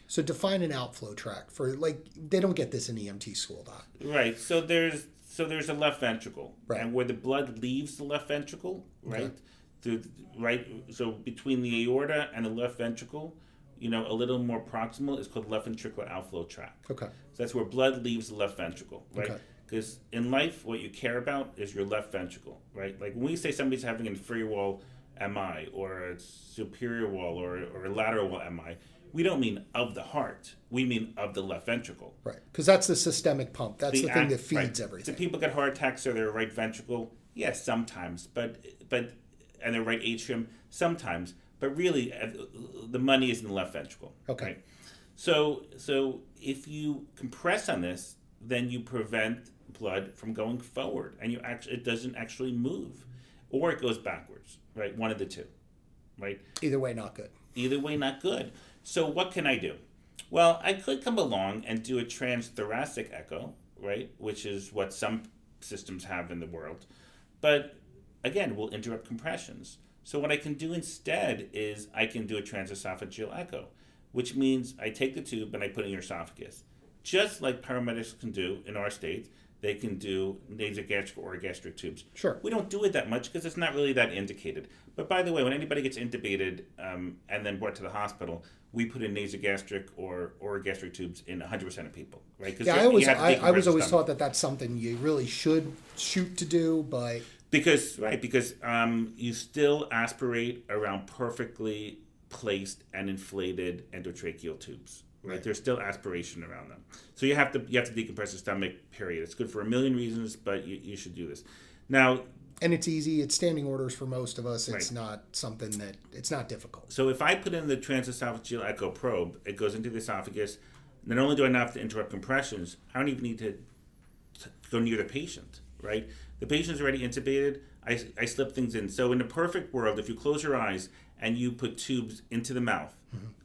Speaker 2: So define an outflow tract for like they don't get this in EMT school, doc.
Speaker 3: Right. So there's so there's a left ventricle,
Speaker 2: Right.
Speaker 3: and where the blood leaves the left ventricle, right,
Speaker 2: Okay.
Speaker 3: through right. So between the aorta and the left ventricle, you know, a little more proximal is called left ventricular outflow tract.
Speaker 2: Okay.
Speaker 3: So that's where blood leaves the left ventricle, right?
Speaker 2: Okay.
Speaker 3: Because in life, what you care about is your left ventricle, right? Like when we say somebody's having an inferior wall MI or a superior wall or, or a lateral wall MI, we don't mean of the heart. We mean of the left ventricle.
Speaker 2: Right. Because that's the systemic pump. That's the, thing
Speaker 3: act-
Speaker 2: that feeds
Speaker 3: right.
Speaker 2: everything.
Speaker 3: Do people get heart attacks or their right ventricle? Yes, sometimes, but but and their right atrium sometimes, but really uh, the money is in the left ventricle.
Speaker 2: Okay.
Speaker 3: right? So so if you compress on this, then you prevent blood from going forward, and you actually it doesn't actually move, or it goes backwards. Right, one of the two. Right.
Speaker 2: Either way, not good.
Speaker 3: Either way, not good. So what can I do? Well, I could come along and do a transthoracic echo, right, which is what some systems have in the world. But again, we'll interrupt compressions. So what I can do instead is I can do a transesophageal echo, which means I take the tube and I put it in your esophagus. Just like paramedics can do in our state, they can do nasogastric or gastric tubes.
Speaker 2: Sure.
Speaker 3: We don't do it that much because it's not really that indicated. But by the way, when anybody gets intubated um, and then brought to the hospital, we put in nasogastric or or gastric tubes in 100% of people, right?
Speaker 2: Yeah, I always I, I was always taught that that's something you really should shoot to do, but
Speaker 3: because right because um, you still aspirate around perfectly placed and inflated endotracheal tubes. Right? There's still aspiration around them, so you have to you have to decompress the stomach. Period. It's good for a million reasons, but you, you should do this. Now,
Speaker 2: and it's easy. It's standing orders for most of us. It's
Speaker 3: Right.
Speaker 2: not something that it's not difficult.
Speaker 3: So if I put in the transesophageal echo probe, it goes into the esophagus. not only do I not have to interrupt compressions, I don't even need to, go near the patient, right? The patient's already intubated. I, I slip things in. So in a perfect world, if you close your eyes and you put tubes into the mouth.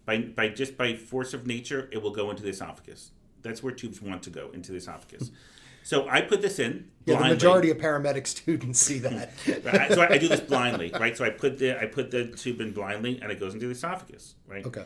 Speaker 3: By, by just by force of nature, it will go into the esophagus. That's where tubes want to go into the esophagus. So I put this in.
Speaker 2: Yeah, the majority of paramedic students see that.
Speaker 3: so I, I, do this blindly, right? So I put the I put the tube in blindly, and it goes into the esophagus, right?
Speaker 2: Okay.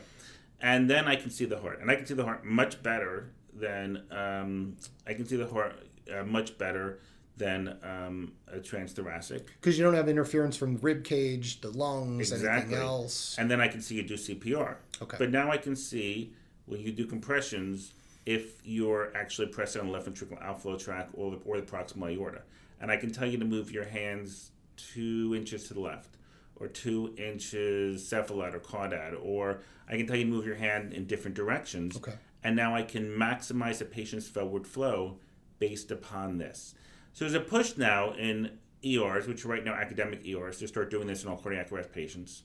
Speaker 3: And then I can see the heart, and I can see the heart much better than um, I can see the heart uh, much better than um, a transthoracic.
Speaker 2: Because you don't have interference from the rib cage, the lungs, exactly. anything else.
Speaker 3: And then I can see you do CPR.
Speaker 2: Okay.
Speaker 3: But now I can see when you do compressions if you're actually pressing on the left ventricular outflow tract or the, or the proximal aorta. And I can tell you to move your hands two inches to the left or two inches cephalad or caudad, or I can tell you to move your hand in different directions.
Speaker 2: Okay.
Speaker 3: And now I can maximize the patient's forward flow based upon this. So there's a push now in ERs, which are right now academic ERs, to start doing this in all cardiac arrest patients.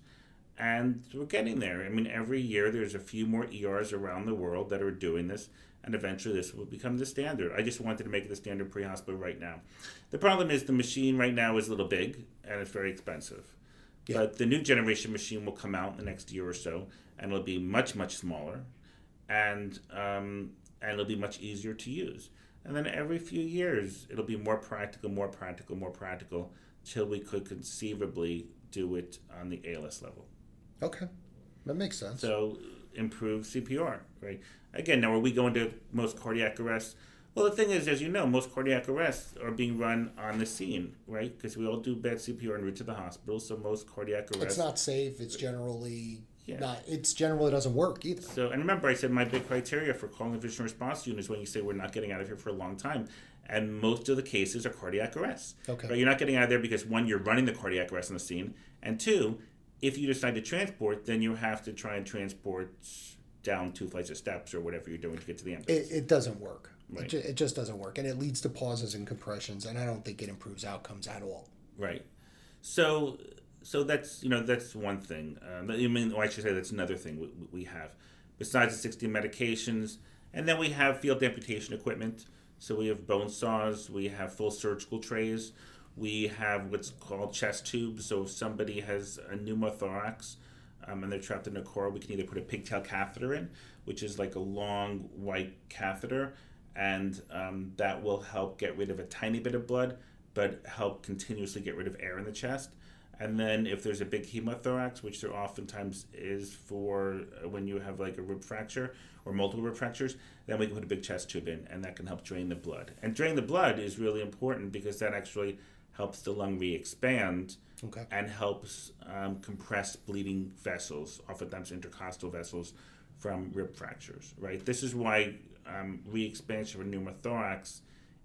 Speaker 3: And we're getting there. I mean, every year there's a few more ERs around the world that are doing this and eventually this will become the standard. I just wanted to make it the standard pre hospital right now. The problem is the machine right now is a little big and it's very expensive. Yeah. But the new generation machine will come out in the next year or so and it'll be much, much smaller and, um, and it'll be much easier to use. And then every few years, it'll be more practical, more practical, more practical, till we could conceivably do it on the ALS level.
Speaker 2: Okay, that makes sense.
Speaker 3: So improve CPR, right? Again, now are we going to most cardiac arrests? Well, the thing is, as you know, most cardiac arrests are being run on the scene, right? Because we all do bad CPR en route to the hospital, so most cardiac arrests.
Speaker 2: It's not safe. It's generally yeah. not. It's generally doesn't work either.
Speaker 3: So, and remember, I said my big criteria for calling a physician response unit is when you say we're not getting out of here for a long time, and most of the cases are cardiac arrests.
Speaker 2: Okay.
Speaker 3: Right? You're not getting out of there because one, you're running the cardiac arrest on the scene, and two, if you decide to transport, then you have to try and transport down two flights of steps or whatever you're doing to get to the ambulance.
Speaker 2: It, it doesn't work. Right. It, ju- it just doesn't work, and it leads to pauses and compressions, and I don't think it improves outcomes at all.
Speaker 3: Right. So, so that's you know that's one thing. Um, I mean, well, I should say that's another thing we, we have. Besides the 60 medications, and then we have field amputation equipment. So we have bone saws, we have full surgical trays, we have what's called chest tubes. So if somebody has a pneumothorax, um, and they're trapped in a core, we can either put a pigtail catheter in, which is like a long white catheter, and um, that will help get rid of a tiny bit of blood, but help continuously get rid of air in the chest. And then if there's a big hemothorax, which there oftentimes is for uh, when you have like a rib fracture or multiple rib fractures, then we can put a big chest tube in, and that can help drain the blood. And drain the blood is really important because that actually helps the lung re-expand
Speaker 2: okay.
Speaker 3: and helps um, compress bleeding vessels, oftentimes intercostal vessels, from rib fractures. Right. This is why um, re-expansion of a pneumothorax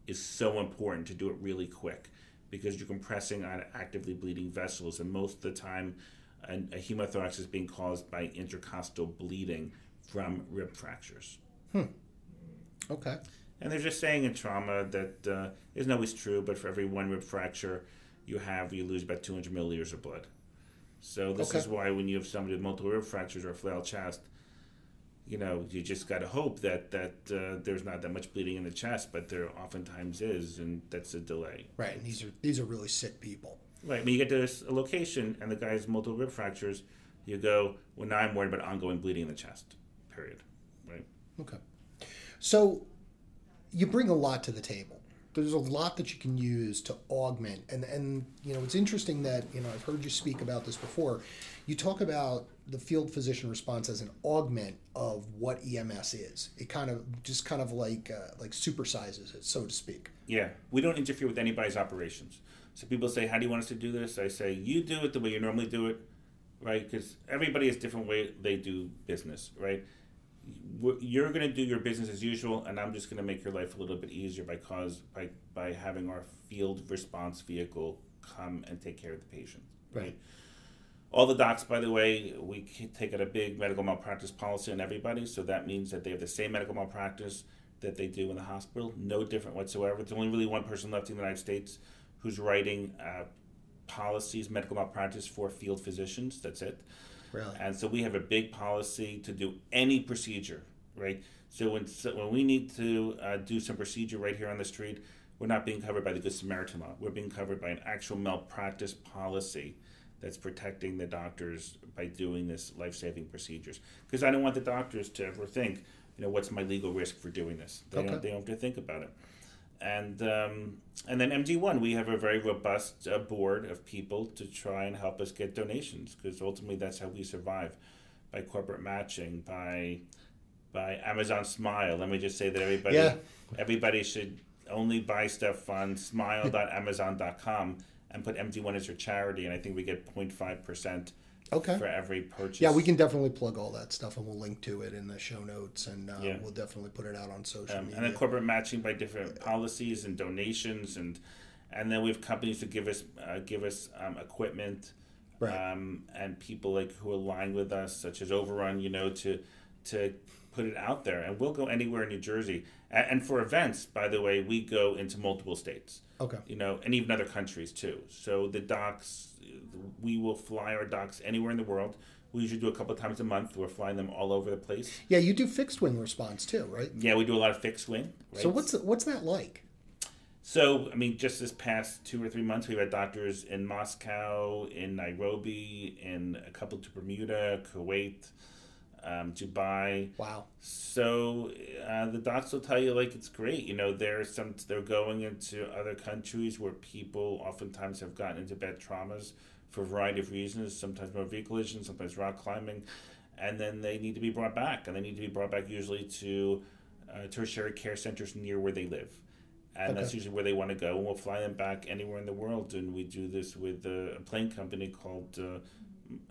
Speaker 3: is so important to do it really quick because you're compressing on actively bleeding vessels, and most of the time, a, a hemothorax is being caused by intercostal bleeding from rib fractures.
Speaker 2: Hmm. Okay.
Speaker 3: And they're just saying in trauma that uh, isn't always true, but for every one rib fracture you have, you lose about 200 milliliters of blood. So this okay. is why when you have somebody with multiple rib fractures or a flail chest, you know, you just got to hope that that uh, there's not that much bleeding in the chest, but there oftentimes is, and that's a delay.
Speaker 2: Right, and these are these are really sick people.
Speaker 3: Right. When you get to a location and the guy has multiple rib fractures, you go, well, now I'm worried about ongoing bleeding in the chest. Period. Right.
Speaker 2: Okay. So you bring a lot to the table. There's a lot that you can use to augment, and and you know it's interesting that you know I've heard you speak about this before. You talk about the field physician response as an augment of what EMS is. It kind of just kind of like uh, like supersizes it, so to speak.
Speaker 3: Yeah, we don't interfere with anybody's operations. So people say, "How do you want us to do this?" I say, "You do it the way you normally do it, right? Because everybody has different way they do business, right? You're going to do your business as usual, and I'm just going to make your life a little bit easier by cause by by having our field response vehicle come and take care of the patient.
Speaker 2: Right.
Speaker 3: All the docs, by the way, we take out a big medical malpractice policy on everybody, so that means that they have the same medical malpractice that they do in the hospital, no different whatsoever. There's only really one person left in the United States who's writing uh, policies, medical malpractice for field physicians. That's it.
Speaker 2: Really?
Speaker 3: And so we have a big policy to do any procedure, right? So when so when we need to uh, do some procedure right here on the street, we're not being covered by the Good Samaritan law. We're being covered by an actual malpractice policy that's protecting the doctors by doing this life-saving procedures. Because I don't want the doctors to ever think, you know, what's my legal risk for doing this? They
Speaker 2: Okay.
Speaker 3: don't. They don't have to think about it. And um, and then MD1, we have a very robust uh, board of people to try and help us get donations because ultimately that's how we survive by corporate matching by by Amazon Smile. Let me just say that everybody
Speaker 2: Yeah.
Speaker 3: everybody should only buy stuff on smile.amazon.com and put MD1 as your charity, and I think we get 0.5 percent
Speaker 2: Okay.
Speaker 3: for every purchase.
Speaker 2: Yeah, we can definitely plug all that stuff, and we'll link to it in the show notes, and uh,
Speaker 3: Yeah.
Speaker 2: we'll definitely put it out on social
Speaker 3: um,
Speaker 2: media.
Speaker 3: and then corporate matching by different policies and donations and and then we have companies that give us uh, give us um, equipment
Speaker 2: Right.
Speaker 3: um, and people like who align with us such as overrun you know to to put it out there and we'll go anywhere in new jersey and, and for events by the way we go into multiple states
Speaker 2: okay.
Speaker 3: you know and even other countries too so the docs we will fly our docs anywhere in the world we usually do a couple of times a month we're flying them all over the place
Speaker 2: Yeah, you do fixed wing response too, right?
Speaker 3: yeah we do a lot of fixed wing right?
Speaker 2: So what's what's that like?
Speaker 3: So, I mean, just this past two or three months, we've had doctors in Moscow, in Nairobi, in a couple to Bermuda, Kuwait, um, Dubai.
Speaker 2: Wow.
Speaker 3: So uh, the docs will tell you like it's great. You know, there's some they're going into other countries where people oftentimes have gotten into bad traumas for a variety of reasons. Sometimes motor vehicle collisions, sometimes rock climbing, and then they need to be brought back, and they need to be brought back usually to uh, tertiary care centers near where they live. And that's usually where they want to go, and we'll fly them back anywhere in the world. And we do this with uh, a plane company called uh,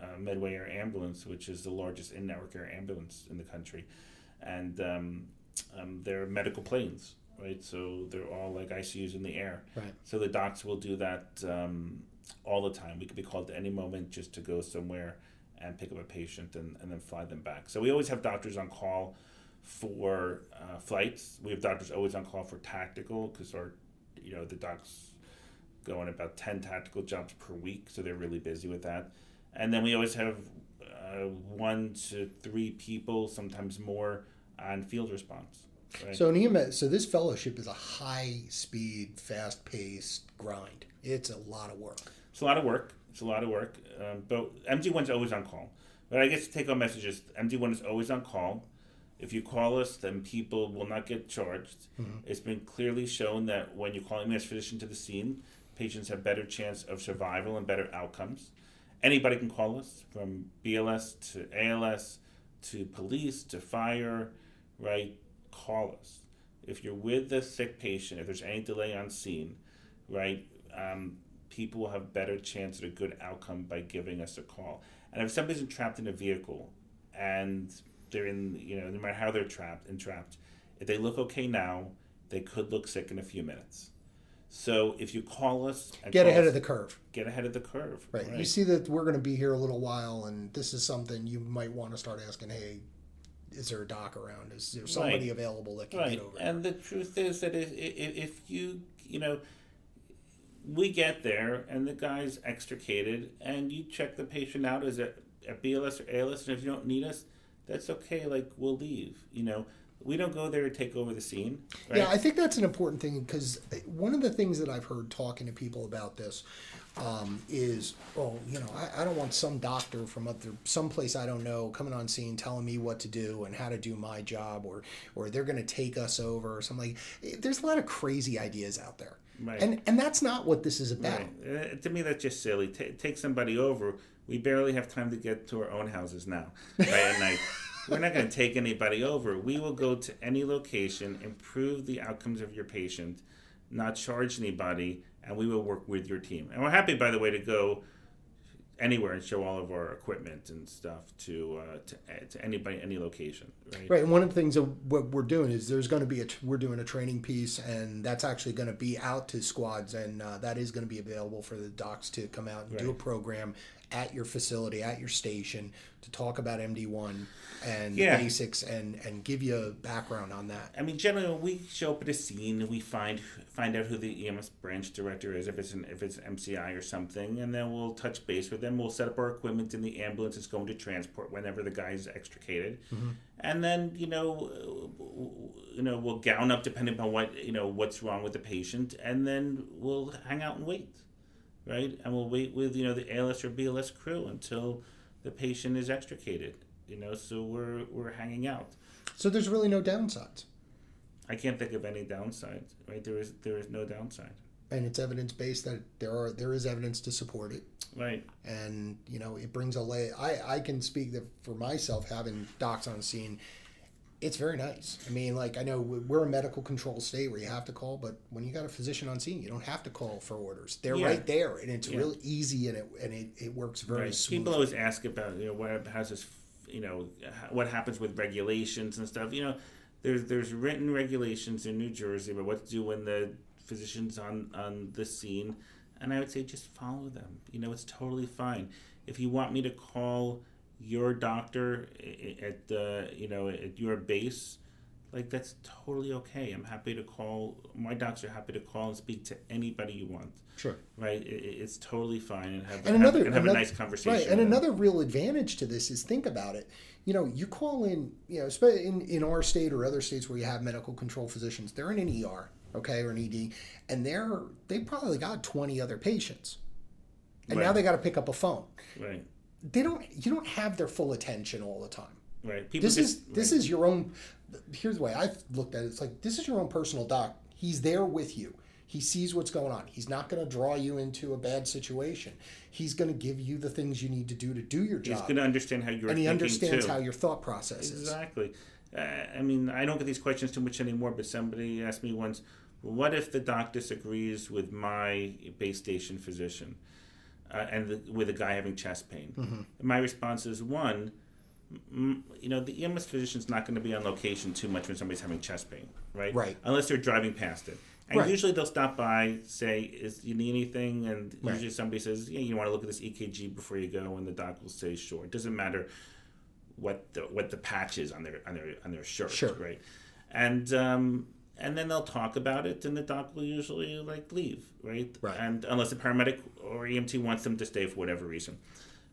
Speaker 3: uh, Medway Air Ambulance, which is the largest in-network air ambulance in the country, and um, um, they're medical planes, right? So they're all like ICUs in the air.
Speaker 2: Right.
Speaker 3: So the docs will do that um, all the time. We could be called at any moment just to go somewhere and pick up a patient and, and then fly them back. So we always have doctors on call for uh, flights. We have doctors always on call for tactical because our, you know, the docs go on about 10 tactical jobs per week. So they're really busy with that. And then we always have uh, one to three people, sometimes more, on field response. Right?
Speaker 2: So an so this fellowship is a high speed, fast paced grind. It's a lot of work.
Speaker 3: It's a lot of work. It's a lot of work. Um, but MD1's always on call. But I guess the take home message is MD1 is always on call. If you call us, then people will not get charged. It's been clearly shown that when you call an EMS physician to the scene, patients have better chance of survival and better outcomes. Anybody can call us, from BLS to ALS to police to fire, right? Call us. If you're with a sick patient, if there's any delay on scene, right? Um, people will have better chance at a good outcome by giving us a call. And if somebody's trapped in a vehicle and they're in, you know, no matter how they're trapped and trapped, if they look okay now, they could look sick in a few minutes. So if you call us,
Speaker 2: Get
Speaker 3: call
Speaker 2: ahead
Speaker 3: us-
Speaker 2: of the curve.
Speaker 3: get ahead of the curve.
Speaker 2: Right. You see that we're going to be here a little while, and this is something you might want to start asking. Hey, is there a doc around? Is there somebody
Speaker 3: Right.
Speaker 2: available that can
Speaker 3: right
Speaker 2: get over? here?
Speaker 3: and the truth is that if, if, if you you know we get there and the guy's extricated and you check the patient out as a, a bls or als and if you don't need us that's okay like we'll leave you know we don't go there to take over the scene right?
Speaker 2: Yeah, I think that's an important thing because one of the things that I've heard talking to people about this um, is, oh, you know, I, I don't want some doctor from other someplace I don't know coming on scene telling me what to do and how to do my job, or or they're going to take us over or something. Like, there's a lot of crazy ideas out there,
Speaker 3: Right.
Speaker 2: and and that's not what this is about.
Speaker 3: Right. Uh, to me, that's just silly. Ta take somebody over. We barely have time to get to our own houses now, right at night. We're not going to take anybody over. We will go to any location, improve the outcomes of your patient, not charge anybody, and we will work with your team. And we're happy, by the way, to go anywhere and show all of our equipment and stuff to uh, to, to anybody, any location. Right.
Speaker 2: Right, and one of the things that what we're doing is there's going to be a we're doing a training piece, and that's actually going to be out to squads, and uh, that is going to be available for the docs to come out and do a program at your facility, at your station, to talk about MD1 and
Speaker 3: Yeah.
Speaker 2: the basics and and give you a background on that.
Speaker 3: I mean, generally, when we show up at a scene, we find find out who the EMS branch director is, if it's an if it's MCI or something, and then we'll touch base with them. We'll set up our equipment in the ambulance that's going to transport whenever the guy's extricated, mm-hmm. and then you know, you know, we'll gown up depending upon what you know what's wrong with the patient, and then we'll hang out and wait, right? And we'll wait with you know the ALS or BLS crew until the patient is extricated. You know, so we're we're hanging out.
Speaker 2: So there's really no downsides.
Speaker 3: I can't think of any downsides, Right? There is there is no downside.
Speaker 2: And it's evidence based that there are there is evidence to support it.
Speaker 3: Right.
Speaker 2: and you know it brings a lay i i can speak that for myself having docs on scene it's very nice i mean like i know we're a medical control state where you have to call but when you got a physician on scene you don't have to call for orders they're
Speaker 3: Yeah.
Speaker 2: right there and it's
Speaker 3: Yeah.
Speaker 2: real easy and it and it, it works very
Speaker 3: Right.
Speaker 2: smooth
Speaker 3: People always ask about you know what how's this you know what happens with regulations and stuff. You know, there's there's written regulations in New Jersey about what to do when the physician's on on the scene, and I would say just follow them. You know, it's totally fine. If you want me to call your doctor at the you know at your base. Like that's totally okay. I'm happy to call. My docs are happy to call and speak to anybody you want.
Speaker 2: sure
Speaker 3: Right? It, it- it's totally fine and have,
Speaker 2: and
Speaker 3: have-
Speaker 2: another,
Speaker 3: and have
Speaker 2: another
Speaker 3: a nice conversation.
Speaker 2: right and
Speaker 3: with them.
Speaker 2: another real advantage to this is think about it you know you call in you know in, in our state or other states where you have medical control physicians they're in an er okay or an ed and they're they probably got 20 other patients and now they got to pick up a phone
Speaker 3: Right.
Speaker 2: They don't you don't have their full attention all the time
Speaker 3: Right. People
Speaker 2: this is
Speaker 3: just,
Speaker 2: this
Speaker 3: right.
Speaker 2: is your own here's the way i've looked at it it's like this is your own personal doc he's there with you he sees what's going on he's not going to draw you into a bad situation he's going to give you the things you need to do to do your job.
Speaker 3: He's going to understand how you're
Speaker 2: and he understands
Speaker 3: too.
Speaker 2: how your thought process is
Speaker 3: Exactly. Uh, I mean, I don't get these questions too much anymore, but somebody asked me once, what if the doc disagrees with my base station physician uh, and the, with a guy having chest pain?
Speaker 2: Mm-hmm.
Speaker 3: My response is one, m- you know, the EMS physician's not going to be on location too much when somebody's having chest pain, right?
Speaker 2: Right.
Speaker 3: Unless they're driving past it. And
Speaker 2: Right.
Speaker 3: usually they'll stop by, say, "Is you need anything?" And
Speaker 2: Right.
Speaker 3: usually somebody says, "Yeah, you want to look at this EKG before you go," and the doc will say, "Sure." It doesn't matter what the what the patch is on their on their on their shirt,
Speaker 2: Sure.
Speaker 3: right? And um, and then they'll talk about it, and the doc will usually like leave, right?
Speaker 2: Right.
Speaker 3: And unless the paramedic or EMT wants them to stay for whatever reason.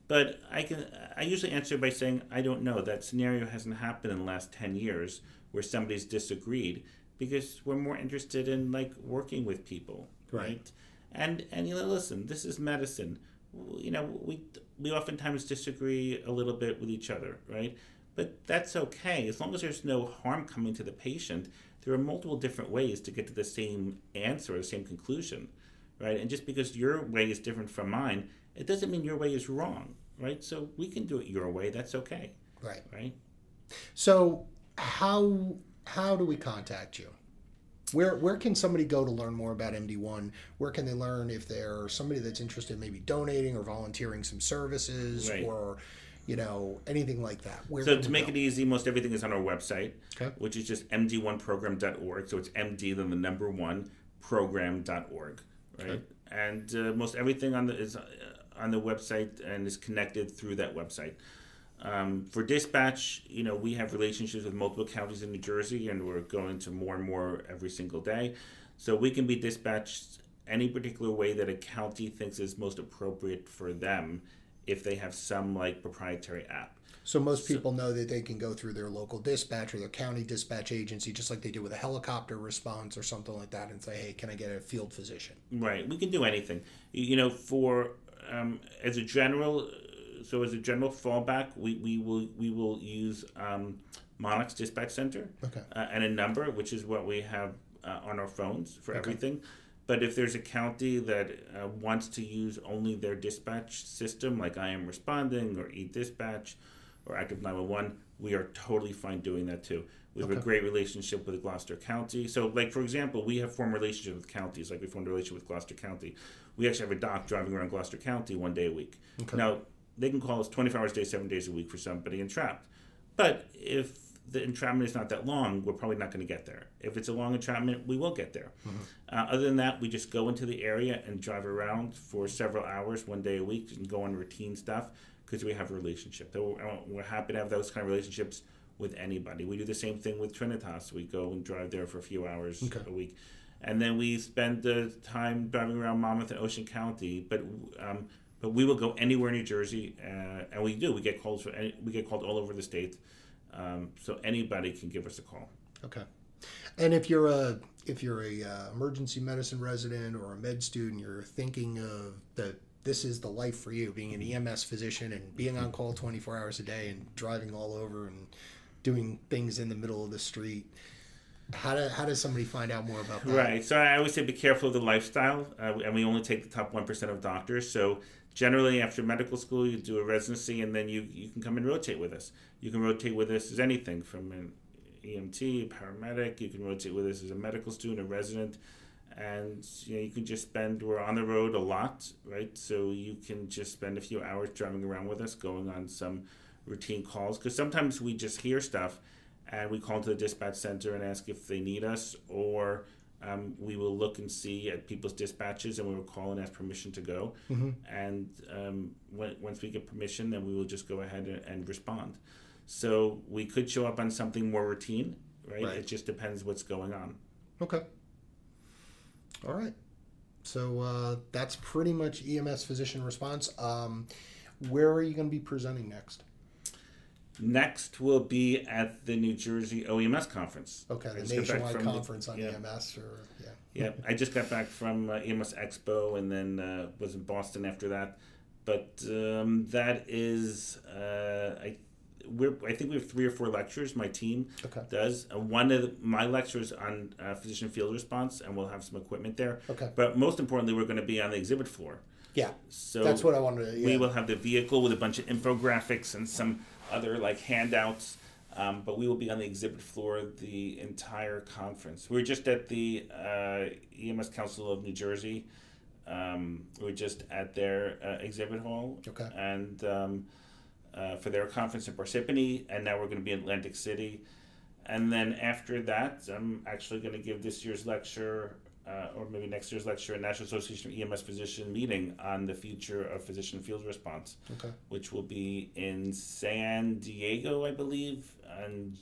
Speaker 3: But I can I usually answer by saying I don't know. That scenario hasn't happened in the last ten years where somebody's disagreed because we're more interested in like working with people,
Speaker 2: Right.
Speaker 3: right? And and you know, listen, this is medicine. You know, we we oftentimes disagree a little bit with each other, right? But that's okay as long as there's no harm coming to the patient. There are multiple different ways to get to the same answer, the same conclusion, right? And just because your way is different from mine, it doesn't mean your way is wrong, right? So we can do it your way. That's okay,
Speaker 2: right
Speaker 3: right?
Speaker 2: so how how do we contact you where where can somebody go to learn more about MD1? Where can they learn if they're somebody that's interested in maybe donating or volunteering some services
Speaker 3: Right.
Speaker 2: or you know anything like that? Where
Speaker 3: So to make
Speaker 2: go?
Speaker 3: it easy, most everything is on our website,
Speaker 2: Okay.
Speaker 3: which is just md1program.org. So it's md then the number one program.org, right?
Speaker 2: Okay.
Speaker 3: And uh, most everything on the is uh, on the website and is connected through that website. Um, for dispatch, you know, we have relationships with multiple counties in New Jersey, and we're going to more and more every single day. So we can be dispatched any particular way that a county thinks is most appropriate for them if they have some like proprietary app.
Speaker 2: So most people know that they can go through their local dispatch or their county dispatch agency, just like they do with a helicopter response or something like that, and say, "Hey, can I get a field physician?"
Speaker 3: Right. We can do anything. You know, for um, as a general, so as a general fallback, we, we will we will use um, MONOC's Dispatch Center
Speaker 2: Okay.
Speaker 3: uh, and a number, which is what we have uh, on our phones for everything. But if there's a county that uh, wants to use only their dispatch system, like I am responding or e-dispatch or Active 911, we are totally fine doing that too. We have a great relationship with Gloucester County. So, like for example, we have formed relationships with counties. Like we formed a relationship with Gloucester County. We actually have a doc driving around Gloucester County one day a week.
Speaker 2: Okay.
Speaker 3: Now they can call us 24 hours a day, seven days a week for somebody entrapped. But if the entrapment is not that long, we're probably not going to get there. If it's a long entrapment, we will get there. Uh, other than that, we just go into the area and drive around for several hours, one day a week, and go on routine stuff because we have a relationship. We're, we're happy to have those kind of relationships with anybody. We do the same thing with Trinitas. We go and drive there for a few hours
Speaker 2: Okay.
Speaker 3: a week, and then we spend the time driving around Monmouth and Ocean County. But um, but we will go anywhere in New Jersey, uh, and we do. We get calls for any, we get called all over the state, um, so anybody can give us a call.
Speaker 2: Okay. And if you're a if you're a uh, emergency medicine resident or a med student, you're thinking of that this is the life for you, being an EMS physician and being on call 24 hours a day and driving all over and doing things in the middle of the street. How do, how does somebody find out more about that?
Speaker 3: Right. So I always say be careful of the lifestyle, uh, and we only take the top one percent of doctors. So generally, after medical school, you do a residency, and then you you can come and rotate with us. You can rotate with us as anything from an EMT, paramedic. You can rotate with us as a medical student, a resident, and you know you can just spend. We're on the road a lot, right? So you can just spend a few hours driving around with us, going on some routine calls because sometimes we just hear stuff and we call into the dispatch center and ask if they need us, or um, we will look and see at people's dispatches and we will call and ask permission to go. And um, when, once we get permission, then we will just go ahead and, and respond. So we could show up on something more routine, right?
Speaker 2: Right.
Speaker 3: It just depends what's going on.
Speaker 2: Okay. All right. So uh, that's pretty much EMS physician response. Um, where are you going to be presenting next?
Speaker 3: Next will be at the New Jersey OEMS conference.
Speaker 2: Okay,
Speaker 3: I
Speaker 2: the
Speaker 3: just got back
Speaker 2: nationwide
Speaker 3: from the-
Speaker 2: conference on
Speaker 3: yeah.
Speaker 2: EMS, or yeah.
Speaker 3: Yeah, I just got back from uh, EMS Expo and then uh, was in Boston after that. But um, that is, uh, I, we're, I think we have three or four lectures. My team
Speaker 2: Okay.
Speaker 3: does. Uh, one of the, my lectures on uh, physician field response, and we'll have some equipment there.
Speaker 2: Okay.
Speaker 3: But most importantly, we're going to be on the exhibit floor.
Speaker 2: Yeah,
Speaker 3: So
Speaker 2: that's what I wanted to. Yeah.
Speaker 3: we will have the vehicle with a bunch of infographics and some other like handouts. Um, but we will be on the exhibit floor the entire conference. We are just at the uh, EMS Council of New Jersey. Um, we are just at their uh, exhibit hall.
Speaker 2: Okay.
Speaker 3: And um, uh, for their conference in Parsippany, and now we're going to be in Atlantic City. And then after that, I'm actually going to give this year's lecture, uh, or maybe next year's lecture, at National Association of EMS Physician meeting on the future of physician field response,
Speaker 2: Okay.
Speaker 3: which will be in San Diego, I believe, on,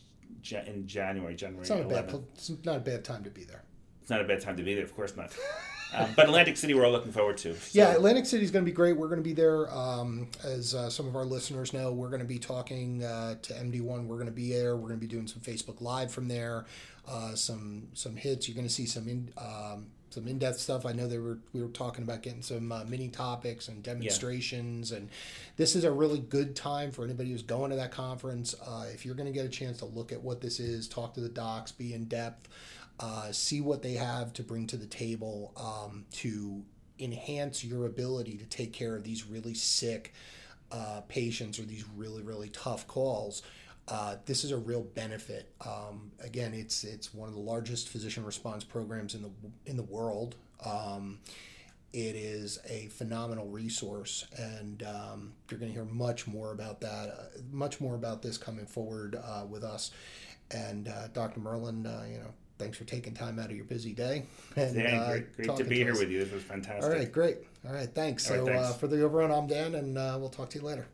Speaker 3: in January, January
Speaker 2: It's not a bad. It's not a bad time to be there.
Speaker 3: It's not a bad time to be there, of course not. um, but Atlantic City, we're all looking forward to. So-
Speaker 2: Yeah, Atlantic City is going to be great. We're going to be there. Um, as uh, some of our listeners know, we're going to be talking uh, to MD1. We're going to be there. We're going to be doing some Facebook Live from there. Uh, some some hits. You're going to see some in, um, some in depth stuff. I know they were we were talking about getting some uh, mini topics and demonstrations, and this is a really good time for anybody who's going to that conference. Uh, if you're going to get a chance to look at what this is, talk to the docs, be in depth, uh, see what they have to bring to the table um, to enhance your ability to take care of these really sick uh, patients or these really really tough calls. Uh, this is a real benefit. Um, again, it's it's one of the largest physician response programs in the in the world. Um, it is a phenomenal resource, and um, you're going to hear much more about that, uh, much more about this coming forward uh, with us. And uh, Dr. Merlin, uh, you know, thanks for taking time out of your busy day. And,
Speaker 3: Yeah,
Speaker 2: uh,
Speaker 3: great, great to be here
Speaker 2: us.
Speaker 3: with you. This was fantastic.
Speaker 2: All right, great. All right, thanks.
Speaker 3: All right,
Speaker 2: so
Speaker 3: thanks.
Speaker 2: Uh, for the overrun, I'm Dan, and uh, we'll talk to you later.